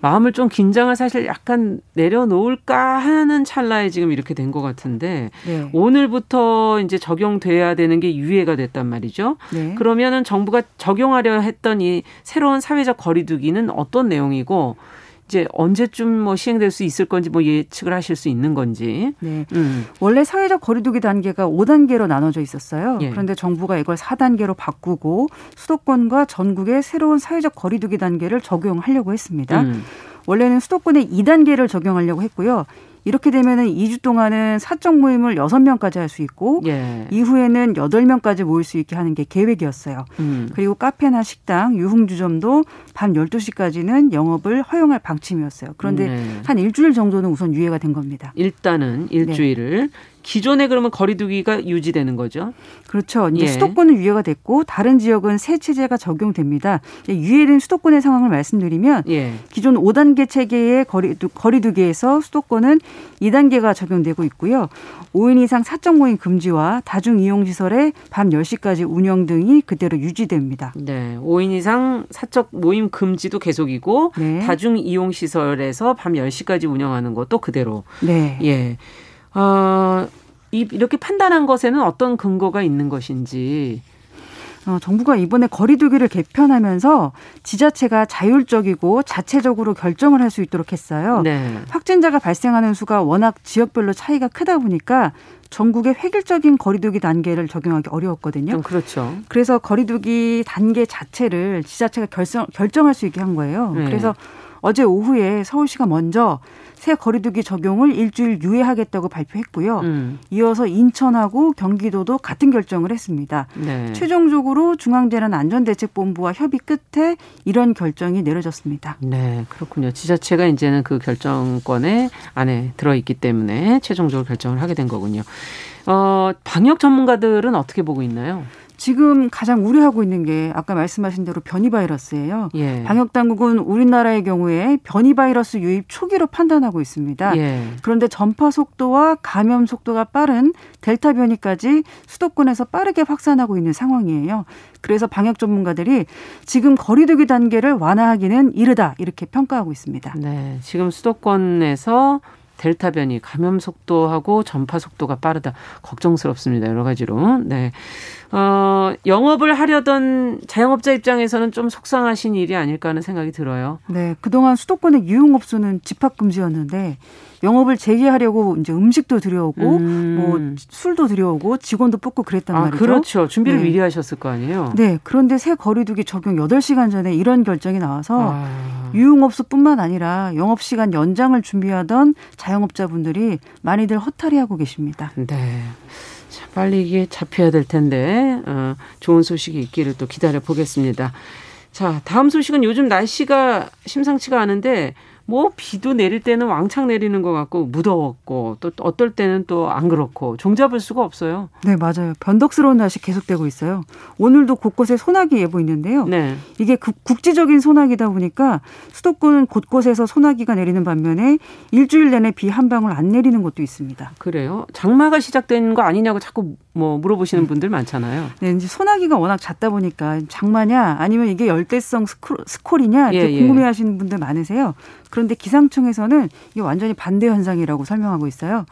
Speaker 2: 마음을 좀 긴장을 사실 약간 내려놓을까 하는 찰나에 지금 이렇게 된 것 같은데 네. 오늘부터 이제 적용돼야 되는 게 유예가 됐단 말이죠. 네. 그러면은 정부가 적용하려 했던 이 새로운 사회적 거리두기는 어떤 내용이고 이제 언제쯤 뭐 시행될 수 있을 건지 뭐 예측을 하실 수 있는 건지.
Speaker 6: 네. 음. 원래 사회적 거리두기 단계가 5단계로 나눠져 있었어요. 예. 그런데 정부가 이걸 4단계로 바꾸고 수도권과 전국의 새로운 사회적 거리두기 단계를 적용하려고 했습니다. 음. 원래는 수도권에 2단계를 적용하려고 했고요. 이렇게 되면은 2주 동안은 사적 모임을 6명까지 할 수 있고 예. 이후에는 8명까지 모일 수 있게 하는 게 계획이었어요. 음. 그리고 카페나 식당, 유흥주점도 밤 12시까지는 영업을 허용할 방침이었어요. 그런데 네. 한 일주일 정도는 우선 유예가 된 겁니다.
Speaker 2: 일단은 일주일을 네. 기존에 그러면 거리두기가 유지되는 거죠?
Speaker 6: 그렇죠. 이제 예. 수도권은 유예가 됐고 다른 지역은 새 체제가 적용됩니다. 유예된 수도권의 상황을 말씀드리면 예. 기존 5단계 체계의 거리두, 거리두기에서 수도권은 2단계가 적용되고 있고요. 5인 이상 사적 모임 금지와 다중 이용 시설의 밤 10시까지 운영 등이 그대로 유지됩니다.
Speaker 2: 네. 5인 이상 사적 모임 금지도 계속이고 네. 다중 이용 시설에서 밤 10시까지 운영하는 것도 그대로. 네. 예. 어, 이, 이렇게 판단한 것에는 어떤 근거가 있는 것인지.
Speaker 6: 어, 정부가 이번에 거리두기를 개편하면서 지자체가 자율적이고 자체적으로 결정을 할 수 있도록 했어요. 네. 확진자가 발생하는 수가 워낙 지역별로 차이가 크다 보니까 전국의 획일적인 거리두기 단계를 적용하기 어려웠거든요.
Speaker 2: 그렇죠.
Speaker 6: 그래서 거리두기 단계 자체를 지자체가 결정, 결정할 수 있게 한 거예요. 네. 그래서 어제 오후에 서울시가 먼저 새 거리두기 적용을 일주일 유예하겠다고 발표했고요. 음. 이어서 인천하고 경기도도 같은 결정을 했습니다. 네. 최종적으로 중앙재난안전대책본부와 협의 끝에 이런 결정이 내려졌습니다.
Speaker 2: 네, 그렇군요. 지자체가 이제는 그 결정권에 안에 들어있기 때문에 최종적으로 결정을 하게 된 거군요. 어, 방역 전문가들은 어떻게 보고 있나요?
Speaker 6: 지금 가장 우려하고 있는 게 아까 말씀하신 대로 변이 바이러스예요. 예. 방역 당국은 우리나라의 경우에 변이 바이러스 유입 초기로 판단하고 있습니다. 예. 그런데 전파 속도와 감염 속도가 빠른 델타 변이까지 수도권에서 빠르게 확산하고 있는 상황이에요. 그래서 방역 전문가들이 지금 거리두기 단계를 완화하기는 이르다 이렇게 평가하고 있습니다.
Speaker 2: 네, 지금 수도권에서 델타 변이 감염 속도하고 전파 속도가 빠르다. 걱정스럽습니다. 여러 가지로. 네. 어, 영업을 하려던 자영업자 입장에서는 좀 속상하신 일이 아닐까 하는 생각이 들어요.
Speaker 6: 네. 그동안 수도권의 유흥업소는 집합 금지였는데 영업을 재개하려고 이제 음식도 들여오고 음. 뭐 술도 들여오고 직원도 뽑고 그랬단 아, 말이죠.
Speaker 2: 그렇죠. 준비를 네. 미리 하셨을 거 아니에요.
Speaker 6: 네. 그런데 새 거리두기 적용 8시간 전에 이런 결정이 나와서 아. 유흥업소뿐만 아니라 영업 시간 연장을 준비하던 자영업자분들이 많이들 허탈해하고 계십니다.
Speaker 2: 네. 빨리 이게 잡혀야 될 텐데 어, 좋은 소식이 있기를 또 기다려 보겠습니다. 자, 다음 소식은 요즘 날씨가 심상치가 않은데 뭐 비도 내릴 때는 왕창 내리는 것 같고 무더웠고 또 어떨 때는 또 안 그렇고 종잡을 수가 없어요.
Speaker 6: 네 맞아요. 변덕스러운 날씨 계속되고 있어요. 오늘도 곳곳에 소나기 예보 있는데요. 네. 이게 국지적인 소나기다 보니까 수도권 곳곳에서 소나기가 내리는 반면에 일주일 내내 비 한 방울 안 내리는 곳도 있습니다.
Speaker 2: 그래요? 장마가 시작된 거 아니냐고 자꾸 뭐 물어보시는 분들 많잖아요.
Speaker 6: 네, 이제 소나기가 워낙 잦다 보니까 장마냐 아니면 이게 열대성 스콜, 이냐 이렇게 예, 예. 궁금해하시는 분들 많으세요. 그런데 기상청에서는 이게 완전히 반대 현상이라고 설명하고 있어요.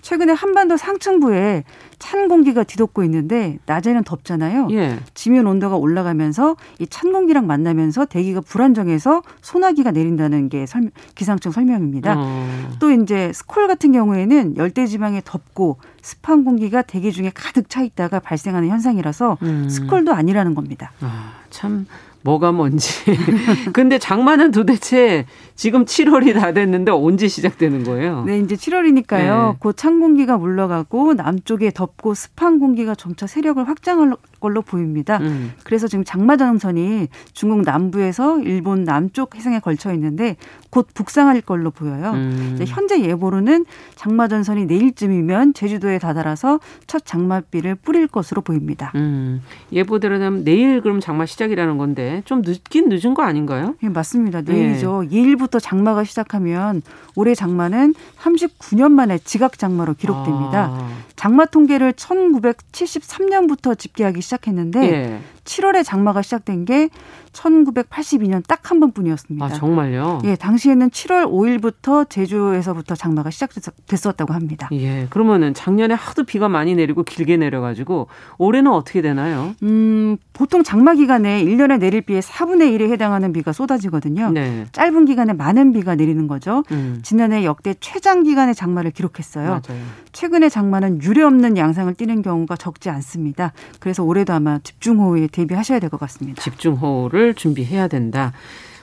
Speaker 6: 최근에 한반도 상층부에 찬 공기가 뒤덮고 있는데 낮에는 덥잖아요. 예. 지면 온도가 올라가면서 이 찬 공기랑 만나면서 대기가 불안정해서 소나기가 내린다는 게 설, 기상청 설명입니다. 어. 또 이제 스콜 같은 경우에는 열대 지방에 덥고 습한 공기가 대기 중에 가득 차 있다가 발생하는 현상이라서 음. 스콜도 아니라는 겁니다.
Speaker 2: 아, 참 뭐가 뭔지. 근데 장마는 도대체 지금 7월이 다 됐는데 언제 시작되는 거예요?
Speaker 6: 네, 이제 7월이니까요. 네. 곧찬 공기가 물러가고 남쪽에 덥고 습한 공기가 점차 세력을 확장할 걸로 보입니다. 음. 그래서 지금 장마전선이 중국 남부에서 일본 남쪽 해상에 걸쳐 있는데 곧 북상할 걸로 보여요. 음. 현재 예보로는 장마전선이 내일쯤이면 제주도에 다다라서 첫 장맛비를 뿌릴 것으로 보입니다. 음.
Speaker 2: 예보대로는 내일 그럼 장마 시작이라는 건데 좀 늦긴 늦은 거 아닌가요?
Speaker 6: 예, 맞습니다. 내일이죠. 예. 2일부터 장마가 시작하면 올해 장마는 39년 만에 지각 장마로 기록됩니다. 아. 장마 통계를 1973년부터 집계하기 시작 했는데 예. 7월에 장마가 시작된 게 1982년 딱 한 번뿐이었습니다.
Speaker 2: 아, 정말요?
Speaker 6: 예, 당시에는 7월 5일부터 제주에서부터 장마가 시작됐었다고 합니다.
Speaker 2: 예, 그러면은 작년에 하도 비가 많이 내리고 길게 내려가지고 올해는 어떻게 되나요?
Speaker 6: 음, 보통 장마 기간에 1년에 내릴 비의 4분의 1에 해당하는 비가 쏟아지거든요. 네. 짧은 기간에 많은 비가 내리는 거죠. 음. 지난해 역대 최장 기간의 장마를 기록했어요. 맞아요. 최근의 장마는 유례 없는 양상을 띠는 경우가 적지 않습니다. 그래서 올해도 아마 집중호우에 대비하셔야 될 것 같습니다.
Speaker 2: 집중호우를 준비해야 된다.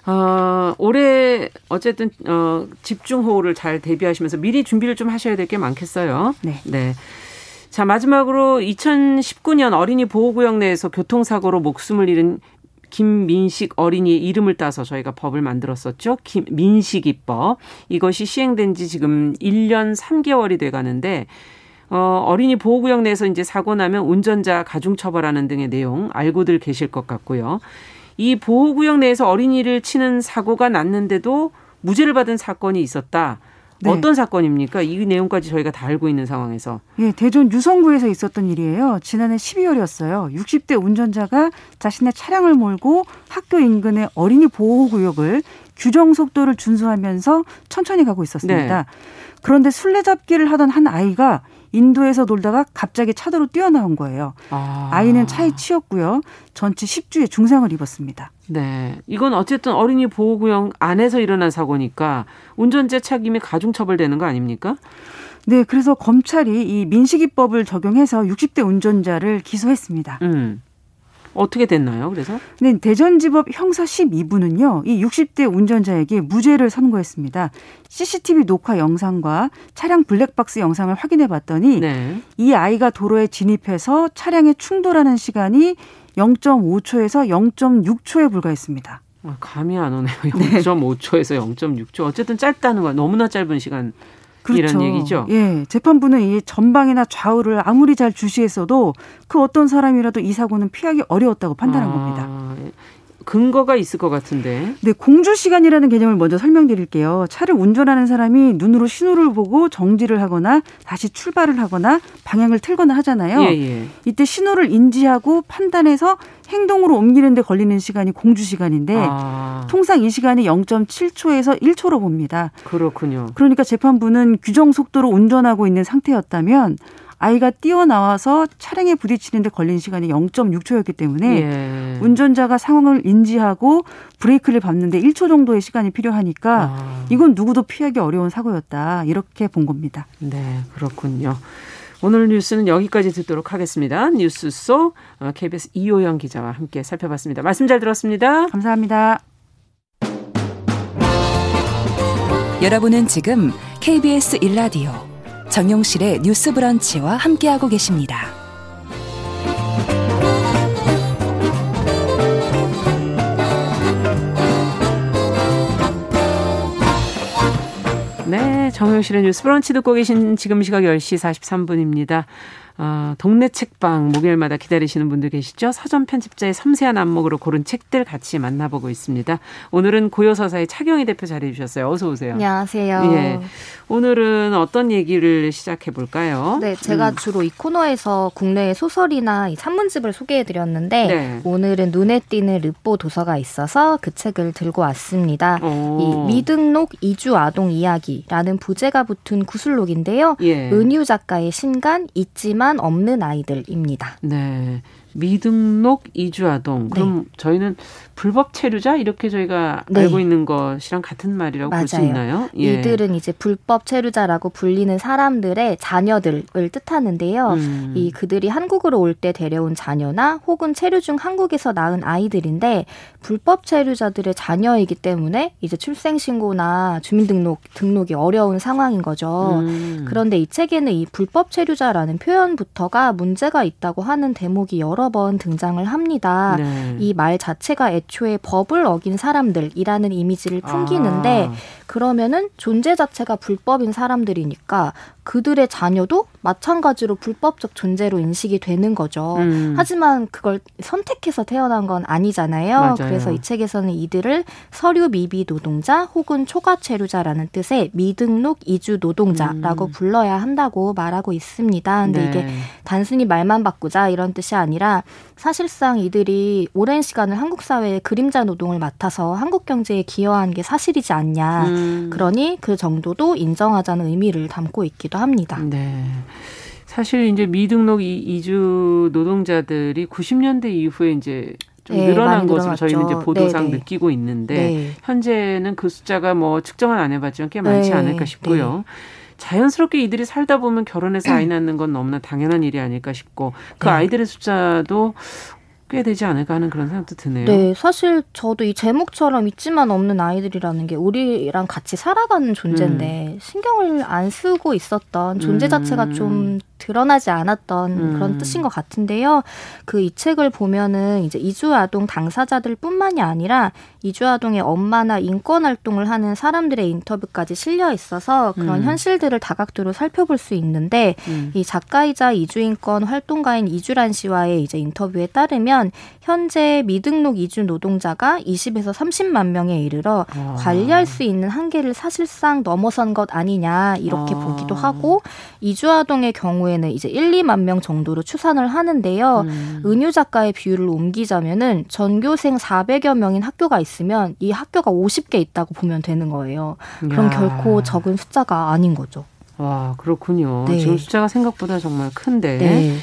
Speaker 2: 어, 올해 어쨌든 어, 집중호우를 잘 대비하시면서 미리 준비를 좀 하셔야 될 게 많겠어요. 네. 네. 자, 마지막으로 2019년 어린이 보호구역 내에서 교통사고로 목숨을 잃은 김민식 어린이의 이름을 따서 저희가 법을 만들었었죠. 김, 민식이법. 이것이 시행된 지 지금 1년 3개월이 돼 가는데 어, 어린이 보호구역 내에서 이제 사고 나면 운전자 가중 처벌하는 등의 내용 알고들 계실 것 같고요. 이 보호구역 내에서 어린이를 치는 사고가 났는데도 무죄를 받은 사건이 있었다. 네. 어떤 사건입니까? 이 내용까지 저희가 다 알고 있는 상황에서.
Speaker 6: 예, 대전 유성구에서 있었던 일이에요. 지난해 12월이었어요. 60대 운전자가 자신의 차량을 몰고 학교 인근의 어린이 보호구역을 규정 속도를 준수하면서 천천히 가고 있었습니다. 네. 그런데 술래잡기를 하던 한 아이가 인도에서 놀다가 갑자기 차도로 뛰어나온 거예요. 아. 이는 차에 치였고요. 전치 10주의 중상을 입었습니다.
Speaker 2: 네. 이건 어쨌든 어린이 보호구역 안에서 일어난 사고니까 운전자 책임이 가중처벌되는 거 아닙니까?
Speaker 6: 네, 그래서 검찰이 이 민식이법을 적용해서 60대 운전자를 기소했습니다. 음.
Speaker 2: 어떻게 됐나요? 그래서?
Speaker 6: 네, 대전지법 형사 12부는요. 이 60대 운전자에게 무죄를 선고했습니다. CCTV 녹화 영상과 차량 블랙박스 영상을 확인해 봤더니 네. 이 아이가 도로에 진입해서 차량에 충돌하는 시간이 0.5초에서 0.6초에 불과했습니다.
Speaker 2: 아, 감이 안 오네요. 0.5초에서 0.6초. 어쨌든 짧다는 거야. 너무나 짧은 시간. 그렇죠. 이런 얘기죠.
Speaker 6: 예, 재판부는 이 전방이나 좌우를 아무리 잘 주시했어도 그 어떤 사람이라도 이 사고는 피하기 어려웠다고 판단한 아, 겁니다.
Speaker 2: 근거가 있을 것 같은데.
Speaker 6: 네, 공주 시간이라는 개념을 먼저 설명드릴게요. 차를 운전하는 사람이 눈으로 신호를 보고 정지를 하거나 다시 출발을 하거나 방향을 틀거나 하잖아요. 예, 예. 이때 신호를 인지하고 판단해서 행동으로 옮기는 데 걸리는 시간이 공주 시간인데 아. 통상 이 시간이 0.7초에서 1초로 봅니다.
Speaker 2: 그렇군요.
Speaker 6: 그러니까 재판부는 규정 속도로 운전하고 있는 상태였다면 아이가 뛰어나와서 차량에 부딪히는데 걸린 시간이 0.6초였기 때문에 예. 운전자가 상황을 인지하고 브레이크를 밟는데 1초 정도의 시간이 필요하니까 아. 이건 누구도 피하기 어려운 사고였다. 이렇게 본 겁니다.
Speaker 2: 네, 그렇군요. 오늘 뉴스는 여기까지 듣도록 하겠습니다. 뉴스 속 KBS 어, 이호영 기자와 함께 살펴봤습니다. 말씀 잘 들었습니다.
Speaker 6: 감사합니다.
Speaker 7: 여러분은 지금 KBS 일라디오 정용실의 뉴스 브런치와 함께하고 계십니다.
Speaker 2: 네, 정용실의 뉴스 브런치 듣고 계신 지금 시각 10시 43분입니다. 어, 동네 책방 목요일마다 기다리시는 분들 계시죠? 서점 편집자의 섬세한 안목으로 고른 책들 같이 만나보고 있습니다. 오늘은 고요서사의 차경희 대표 자리해 주셨어요. 어서 오세요.
Speaker 8: 안녕하세요. 예.
Speaker 2: 오늘은 어떤 얘기를 시작해 볼까요?
Speaker 8: 네, 제가 음. 주로 이 코너에서 국내의 소설이나 이 산문집을 소개해 드렸는데 네. 오늘은 눈에 띄는 르뽀 도서가 있어서 그 책을 들고 왔습니다. 오. 이 미등록 이주 아동 이야기라는 부제가 붙은 구술록인데요. 예. 은유 작가의 신간 있지만 만 없는 아이들입니다.
Speaker 2: 네. 미등록 이주아동. 그럼 네. 저희는 불법 체류자 이렇게 저희가 네. 알고 있는 것이랑 같은 말이라고 볼 수 있나요?
Speaker 8: 예. 이들은 이제 불법 체류자라고 불리는 사람들의 자녀들을 뜻하는데요. 음. 이 그들이 한국으로 올 때 데려온 자녀나 혹은 체류 중 한국에서 낳은 아이들인데 불법 체류자들의 자녀이기 때문에 이제 출생 신고나 주민등록 등록이 어려운 상황인 거죠. 음. 그런데 이 책에는 이 불법 체류자라는 표현부터가 문제가 있다고 하는 대목이 여러 여러 번 등장을 합니다. 네. 이말 자체가 애초에 법을 어긴 사람들이라는 이미지를 풍기는데 아. 그러면은 존재 자체가 불법인 사람들이니까 그들의 자녀도 마찬가지로 불법적 존재로 인식이 되는 거죠. 음. 하지만 그걸 선택해서 태어난 건 아니잖아요. 맞아요. 그래서 이 책에서는 이들을 서류 미비 노동자 혹은 초과 체류자라는 뜻의 미등록 이주 노동자라고 음. 불러야 한다고 말하고 있습니다. 근데 네. 이게 단순히 말만 바꾸자 이런 뜻이 아니라 사실상 이들이 오랜 시간을 한국 사회의 그림자 노동을 맡아서 한국 경제에 기여한 게 사실이지 않냐. 음. 음. 그러니 그 정도도 인정하자는 의미를 담고 있기도 합니다.
Speaker 2: 네. 사실 이제 미등록 이주 노동자들이 90년대 이후에 이제 좀 네, 늘어난 것으로 저희는 이제 보도상 네네. 네. 느끼고 있는데 네. 현재는 그 숫자가 뭐 측정은 안 해봤지만 꽤 많지 네. 않을까 싶고요. 네. 자연스럽게 이들이 살다 보면 결혼해서 아이 낳는 건 너무나 당연한 일이 아닐까 싶고 그 네. 아이들의 숫자도 꽤 되지 않을까 하는 그런 생각도 드네요.
Speaker 8: 네, 사실 저도 이 제목처럼 있지만 없는 아이들이라는 게 우리랑 같이 살아가는 존재인데 음. 신경을 안 쓰고 있었던 존재 자체가 음. 좀 드러나지 않았던 음. 그런 뜻인 것 같은데요. 그 이 책을 보면은 이제 이주 아동 당사자들뿐만이 아니라 이주 아동의 엄마나 인권 활동을 하는 사람들의 인터뷰까지 실려 있어서 그런 음. 현실들을 다각도로 살펴볼 수 있는데 음. 이 작가이자 이주인권 활동가인 이주란 씨와의 이제 인터뷰에 따르면 현재 미등록 이주 노동자가 20에서 30만 명에 이르러 아. 관리할 수 있는 한계를 사실상 넘어선 것 아니냐 이렇게 아. 보기도 하고 이주 아동의 경우에 경우에는 이제 1, 2만 명 정도로 추산을 하는데요. 음. 은유 작가의 비율을 옮기자면은 전교생 400여 명인 학교가 있으면 이 학교가 50개 있다고 보면 되는 거예요. 그럼 야. 결코 적은 숫자가 아닌 거죠.
Speaker 2: 와, 그렇군요. 네. 지금 숫자가 생각보다 정말 큰데. 네.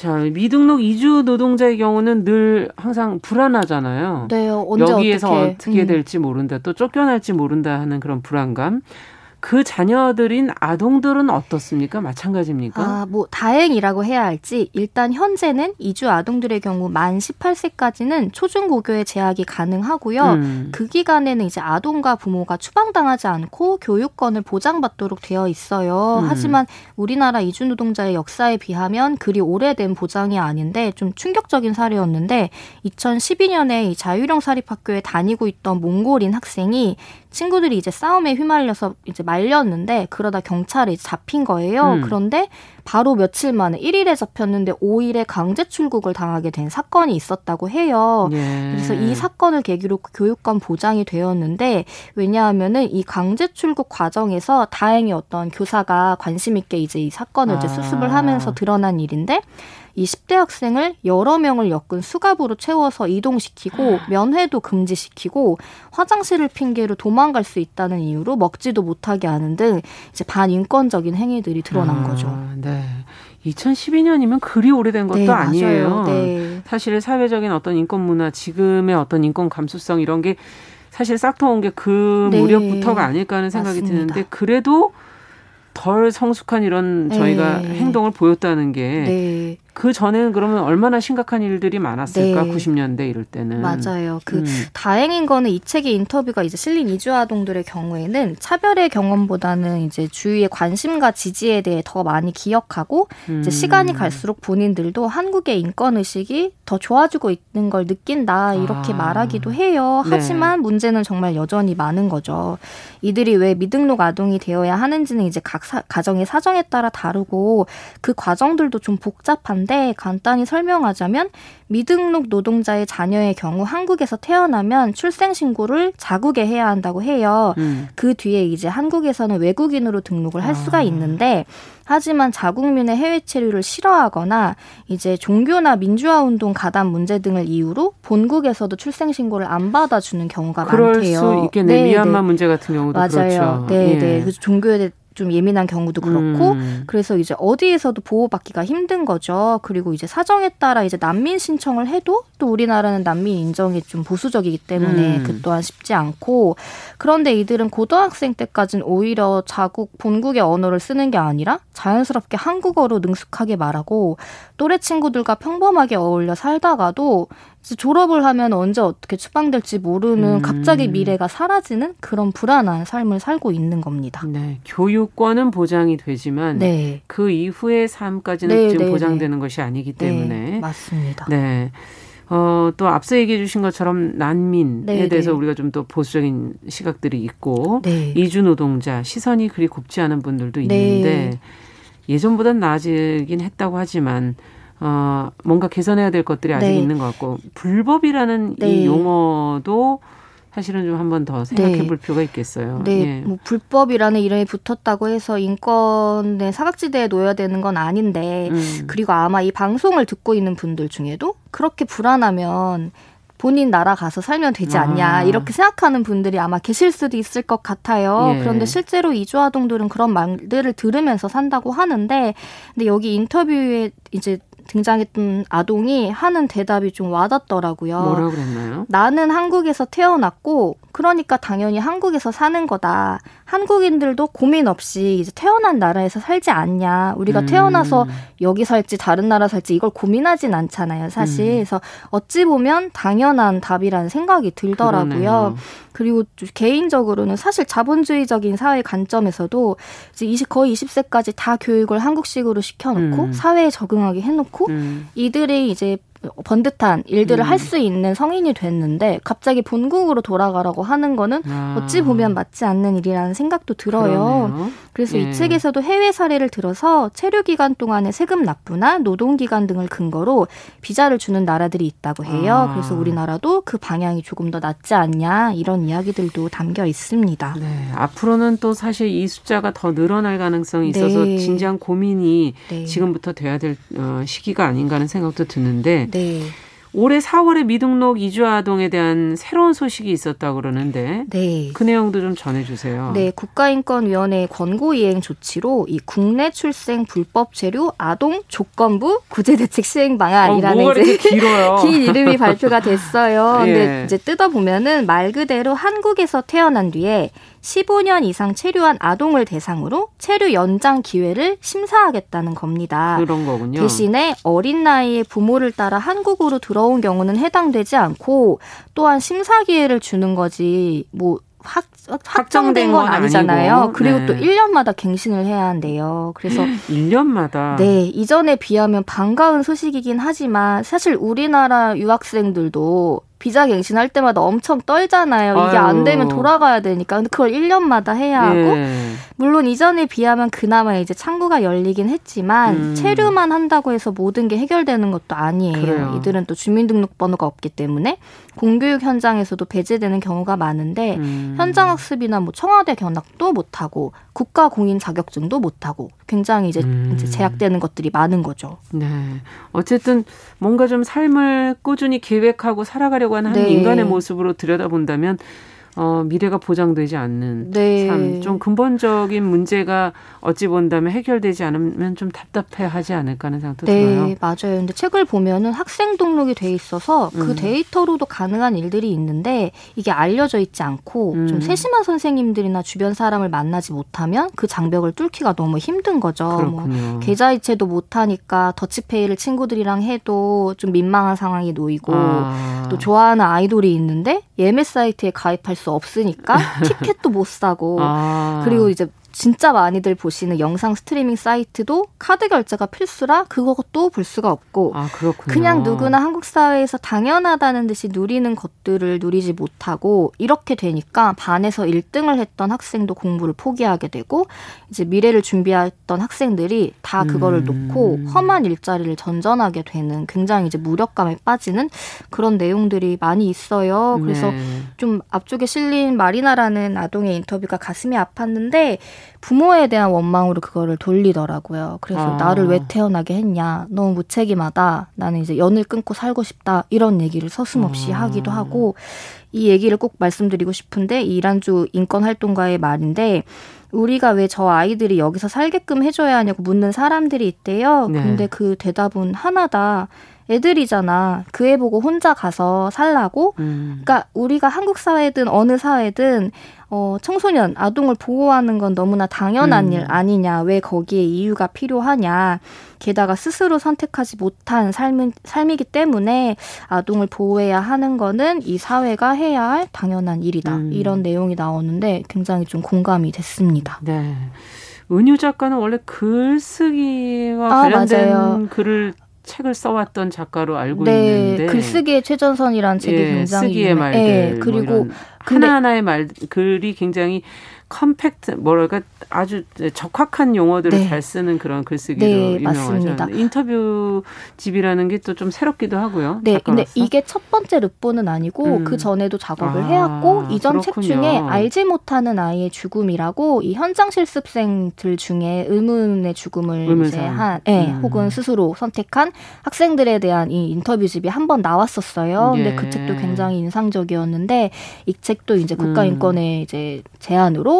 Speaker 2: 자, 미등록 이주 노동자의 경우는 늘 항상 불안하잖아요.
Speaker 8: 네, 언제
Speaker 2: 여기에서 어떻게, 어떻게 음. 될지 모른다, 또 쫓겨날지 모른다 하는 그런 불안감. 그 자녀들인 아동들은 어떻습니까? 마찬가지입니까?
Speaker 8: 아, 뭐 다행이라고 해야 할지 일단 현재는 이주 아동들의 경우 만 18세까지는 초중고교의 재학이 가능하고요. 음. 그 기간에는 이제 아동과 부모가 추방당하지 않고 교육권을 보장받도록 되어 있어요. 음. 하지만 우리나라 이주 노동자의 역사에 비하면 그리 오래된 보장이 아닌데 좀 충격적인 사례였는데 2012년에 이 자유령 사립학교에 다니고 있던 몽골인 학생이 친구들이 이제 싸움에 휘말려서 이제 말렸는데 그러다 경찰에 잡힌 거예요. 음. 그런데 바로 며칠 만에 1일에 잡혔는데 5일에 강제 출국을 당하게 된 사건이 있었다고 해요. 예. 그래서 이 사건을 계기로 교육권 보장이 되었는데 왜냐하면은 이 강제 출국 과정에서 다행히 어떤 교사가 관심 있게 이제 이 사건을 아. 이제 수습을 하면서 드러난 일인데 이 10대 학생을 여러 명을 엮은 수갑으로 채워서 이동시키고 면회도 금지시키고 화장실을 핑계로 도망갈 수 있다는 이유로 먹지도 못하게 하는 등 이제 반인권적인 행위들이 드러난 아, 거죠.
Speaker 2: 네. 2012년이면 그리 오래된 것도 네, 아니에요. 네. 사실 사회적인 어떤 인권 문화, 지금의 어떤 인권 감수성 이런 게 사실 싹터온 게그 무렵부터가 아닐까 하는 생각이 맞습니다. 드는데 그래도 덜 성숙한 이런 저희가 네. 행동을 보였다는 게 네. 그 전에는 그러면 얼마나 심각한 일들이 많았을까? 네. 90년대 이럴 때는.
Speaker 8: 맞아요. 그 음. 다행인 거는 이 책의 인터뷰가 이제 실린 이주 아동들의 경우에는 차별의 경험보다는 이제 주위의 관심과 지지에 대해 더 많이 기억하고 음. 이제 시간이 갈수록 본인들도 한국의 인권 의식이 더 좋아지고 있는 걸 느낀다 이렇게 아. 말하기도 해요. 네. 하지만 네. 문제는 정말 여전히 많은 거죠. 이들이 왜 미등록 아동이 되어야 하는지는 이제 각 사, 가정의 사정에 따라 다르고 그 과정들도 좀 복잡한 건데 간단히 설명하자면 미등록 노동자의 자녀의 경우 한국에서 태어나면 출생 신고를 자국에 해야 한다고 해요. 음. 그 뒤에 이제 한국에서는 외국인으로 등록을 할 아. 수가 있는데 하지만 자국민의 해외 체류를 싫어하거나 이제 종교나 민주화 운동 가담 문제 등을 이유로 본국에서도 출생 신고를 안 받아주는 경우가
Speaker 2: 그럴
Speaker 8: 많대요.
Speaker 2: 수 있겠네. 네, 미얀마 네. 문제 같은 경우도
Speaker 8: 맞아요.
Speaker 2: 그렇죠.
Speaker 8: 네, 예. 네. 그 종교에 좀 예민한 경우도 그렇고 음. 그래서 이제 어디에서도 보호받기가 힘든 거죠. 그리고 이제 사정에 따라 이제 난민 신청을 해도 또 우리나라는 난민 인정이 좀 보수적이기 때문에 음. 그 또한 쉽지 않고 그런데 이들은 고등학생 때까지는 오히려 자국 본국의 언어를 쓰는 게 아니라 자연스럽게 한국어로 능숙하게 말하고 또래 친구들과 평범하게 어울려 살다가도 졸업을 하면 언제 어떻게 추방될지 모르는 음. 갑자기 미래가 사라지는 그런 불안한 삶을 살고 있는 겁니다.
Speaker 2: 네, 교육권은 보장이 되지만 네. 그 이후의 삶까지는 네, 지금 네, 보장되는 네. 것이 아니기 때문에
Speaker 8: 맞습니다.
Speaker 2: 네. 어, 또 앞서 얘기해 주신 것처럼 난민에 네네. 대해서 우리가 좀 더 보수적인 시각들이 있고 네. 이주 노동자 시선이 그리 곱지 않은 분들도 네. 있는데 네. 예전보단 나아지긴 했다고 하지만 어, 뭔가 개선해야 될 것들이 아직 네. 있는 것 같고 불법이라는 이 네. 용어도 사실은 좀 한번 더 생각해 네. 볼 필요가 있겠어요.
Speaker 8: 네. 예. 뭐 불법이라는 이름이 붙었다고 해서 인권의 사각지대에 놓여야 되는 건 아닌데 음. 그리고 아마 이 방송을 듣고 있는 분들 중에도 그렇게 불안하면 본인 나라 가서 살면 되지 않냐 아. 이렇게 생각하는 분들이 아마 계실 수도 있을 것 같아요. 예. 그런데 실제로 이주아동들은 그런 말들을 들으면서 산다고 하는데 근데 여기 인터뷰에 이제 등장했던 아동이 하는 대답이 좀 와닿더라고요.
Speaker 2: 뭐라고 그랬나요?
Speaker 8: 나는 한국에서 태어났고 그러니까 당연히 한국에서 사는 거다. 한국인들도 고민 없이 이제 태어난 나라에서 살지 않냐. 우리가 음. 태어나서 여기 살지 다른 나라 살지 이걸 고민하진 않잖아요, 사실. 음. 그래서 어찌 보면 당연한 답이라는 생각이 들더라고요. 그러네요. 그리고 개인적으로는 사실 자본주의적인 사회 관점에서도 이제 20, 거의 20세까지 다 교육을 한국식으로 시켜놓고 음. 사회에 적응하게 해놓고 음. 이들이 이제 번듯한 일들을 음. 할수 있는 성인이 됐는데 갑자기 본국으로 돌아가라고 하는 거는 아. 어찌 보면 맞지 않는 일이라는 생각도 들어요. 그러네요. 그래서 예. 이 책에서도 해외 사례를 들어서 체류 기간 동안의 세금 납부나 노동 기간 등을 근거로 비자를 주는 나라들이 있다고 해요. 아. 그래서 우리나라도 그 방향이 조금 더 낫지 않냐 이런 이야기들도 담겨 있습니다.
Speaker 2: 네. 앞으로는 또 사실 이 숫자가 더 늘어날 가능성이 있어서 네. 진지한 고민이 네. 지금부터 돼야 될 어, 시기가 아닌가 하는 생각도 드는데 네. 올해 4월에 미등록 이주 아동에 대한 새로운 소식이 있었다고 그러는데 네. 그 내용도 좀 전해주세요.
Speaker 8: 네, 국가인권위원회 권고 이행 조치로 이 국내 출생 불법 체류 아동 조건부 구제 대책 시행 방안이라는
Speaker 2: 어, 이제
Speaker 8: 긴 이름이 발표가 됐어요. 예. 근데 이제 뜯어 보면은 말 그대로 한국에서 태어난 뒤에 15년 이상 체류한 아동을 대상으로 체류 연장 기회를 심사하겠다는 겁니다.
Speaker 2: 그런 거군요.
Speaker 8: 대신에 어린 나이에 부모를 따라 한국으로 들어 온 경우는 해당되지 않고 또한 심사 기회를 주는 거지 뭐 확, 확정된 건, 건 아니잖아요. 아니고. 그리고 네. 또 1년마다 갱신을 해야 한대요. 그래서
Speaker 2: 1년마다
Speaker 8: 네, 이전에 비하면 반가운 소식이긴 하지만 사실 우리나라 유학생들도 비자 갱신할 때마다 엄청 떨잖아요. 이게 아유. 안 되면 돌아가야 되니까. 근데 그걸 1년마다 해야 하고 예. 물론 이전에 비하면 그나마 이제 창구가 열리긴 했지만 음. 체류만 한다고 해서 모든 게 해결되는 것도 아니에요. 그래요. 이들은 또 주민등록번호가 없기 때문에 공교육 현장에서도 배제되는 경우가 많은데 음. 현장 학습이나 뭐 청와대 견학도 못 하고 국가 공인 자격증도 못 하고 굉장히 이제, 음. 이제 제약되는 것들이 많은 거죠.
Speaker 2: 네. 어쨌든 뭔가 좀 삶을 꾸준히 계획하고 살아가려고 하는 네. 한 인간의 모습으로 들여다본다면 어, 미래가 보장되지 않는 네. 삶, 좀 근본적인 문제가 어찌 본다면 해결되지 않으면 좀 답답해하지 않을까 하는 생각도
Speaker 8: 네,
Speaker 2: 들어요.
Speaker 8: 네, 맞아요. 근데 책을 보면은 학생 등록이 돼 있어서 그 음. 데이터로도 가능한 일들이 있는데 이게 알려져 있지 않고 음. 좀 세심한 선생님들이나 주변 사람을 만나지 못하면 그 장벽을 뚫기가 너무 힘든 거죠. 뭐 계좌이체도 못하니까 더치페이를 친구들이랑 해도 좀 민망한 상황이 놓이고 아. 또 좋아하는 아이돌이 있는데 예매 사이트에 가입할 수 없으니까 티켓도 못 사고 아. 그리고 이제 진짜 많이들 보시는 영상 스트리밍 사이트도 카드 결제가 필수라 그것도 볼 수가 없고
Speaker 2: 아,
Speaker 8: 그냥 누구나 한국 사회에서 당연하다는 듯이 누리는 것들을 누리지 못하고 이렇게 되니까 반에서 1등을 했던 학생도 공부를 포기하게 되고 이제 미래를 준비했던 학생들이 다 그거를 음. 놓고 험한 일자리를 전전하게 되는 굉장히 이제 무력감에 빠지는 그런 내용들이 많이 있어요. 그래서 네. 좀 앞쪽에 실린 마리나라는 아동의 인터뷰가 가슴이 아팠는데 부모에 대한 원망으로 그거를 돌리더라고요. 그래서 아. 나를 왜 태어나게 했냐. 너무 무책임하다. 나는 이제 연을 끊고 살고 싶다. 이런 얘기를 서슴없이 아. 하기도 하고 이 얘기를 꼭 말씀드리고 싶은데 이란주 인권활동가의 말인데 우리가 왜 저 아이들이 여기서 살게끔 해줘야 하냐고 묻는 사람들이 있대요. 네. 근데 그 대답은 하나다. 애들이잖아. 그 애 보고 혼자 가서 살라고. 음. 그러니까 우리가 한국 사회든 어느 사회든 어, 청소년, 아동을 보호하는 건 너무나 당연한 음. 일 아니냐. 왜 거기에 이유가 필요하냐. 게다가 스스로 선택하지 못한 삶은, 삶이기 때문에 아동을 보호해야 하는 거는 이 사회가 해야 할 당연한 일이다. 음. 이런 내용이 나오는데 굉장히 좀 공감이 됐습니다.
Speaker 2: 네. 은유 작가는 원래 글쓰기와 아, 관련된 맞아요. 글을 책을 써왔던 작가로 알고 네, 있는데
Speaker 8: 글쓰기의 최전선이라는 책이
Speaker 2: 예,
Speaker 8: 굉장히
Speaker 2: 쓰기의 말들 네, 그리고 뭐 하나하나의 말 글이 굉장히 컴팩트 뭐랄까 아주 적확한 용어들을 네. 잘 쓰는 그런 글쓰기로 네, 유명하죠. 인터뷰 집이라는 게 또 좀 새롭기도 하고요.
Speaker 8: 네, 작가로서. 근데 이게 첫 번째 르보는 아니고 음. 그 전에도 작업을 아, 해왔고 이전 그렇군요. 책 중에 알지 못하는 아이의 죽음이라고 이 현장 실습생들 중에 의문의 죽음을 의문사. 이제 한, 네, 음. 혹은 스스로 선택한 학생들에 대한 이 인터뷰 집이 한 번 나왔었어요. 예. 근데 그 책도 굉장히 인상적이었는데 이 책도 이제 국가인권의 음. 이제 제안으로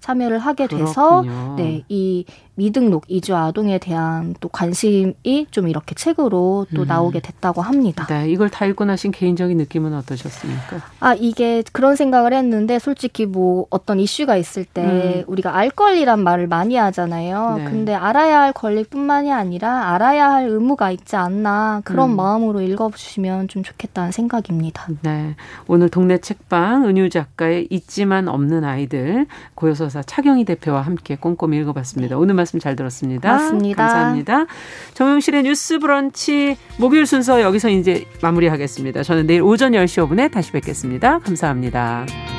Speaker 8: 참여를 하게 돼서 네, 이 미등록 이주 아동에 대한 또 관심이 좀 이렇게 책으로 또 음. 나오게 됐다고 합니다.
Speaker 2: 네, 이걸 다 읽고 나신 개인적인 느낌은 어떠셨습니까?
Speaker 8: 아 이게 그런 생각을 했는데 솔직히 뭐 어떤 이슈가 있을 때 음. 우리가 알 권리란 말을 많이 하잖아요. 네. 근데 알아야 할 권리뿐만이 아니라 알아야 할 의무가 있지 않나 그런 음. 마음으로 읽어주시면 좀 좋겠다는 생각입니다.
Speaker 2: 네, 오늘 동네 책방 은유 작가의 있지만 없는 아이들 고요서 사 차경희 대표와 함께 꼼꼼히 읽어봤습니다. 오늘 말씀 잘 들었습니다.
Speaker 8: 고맙습니다.
Speaker 2: 감사합니다. 정용실의 뉴스 브런치 목요일 순서 여기서 이제 마무리하겠습니다. 저는 내일 오전 10시 5분에 다시 뵙겠습니다. 감사합니다.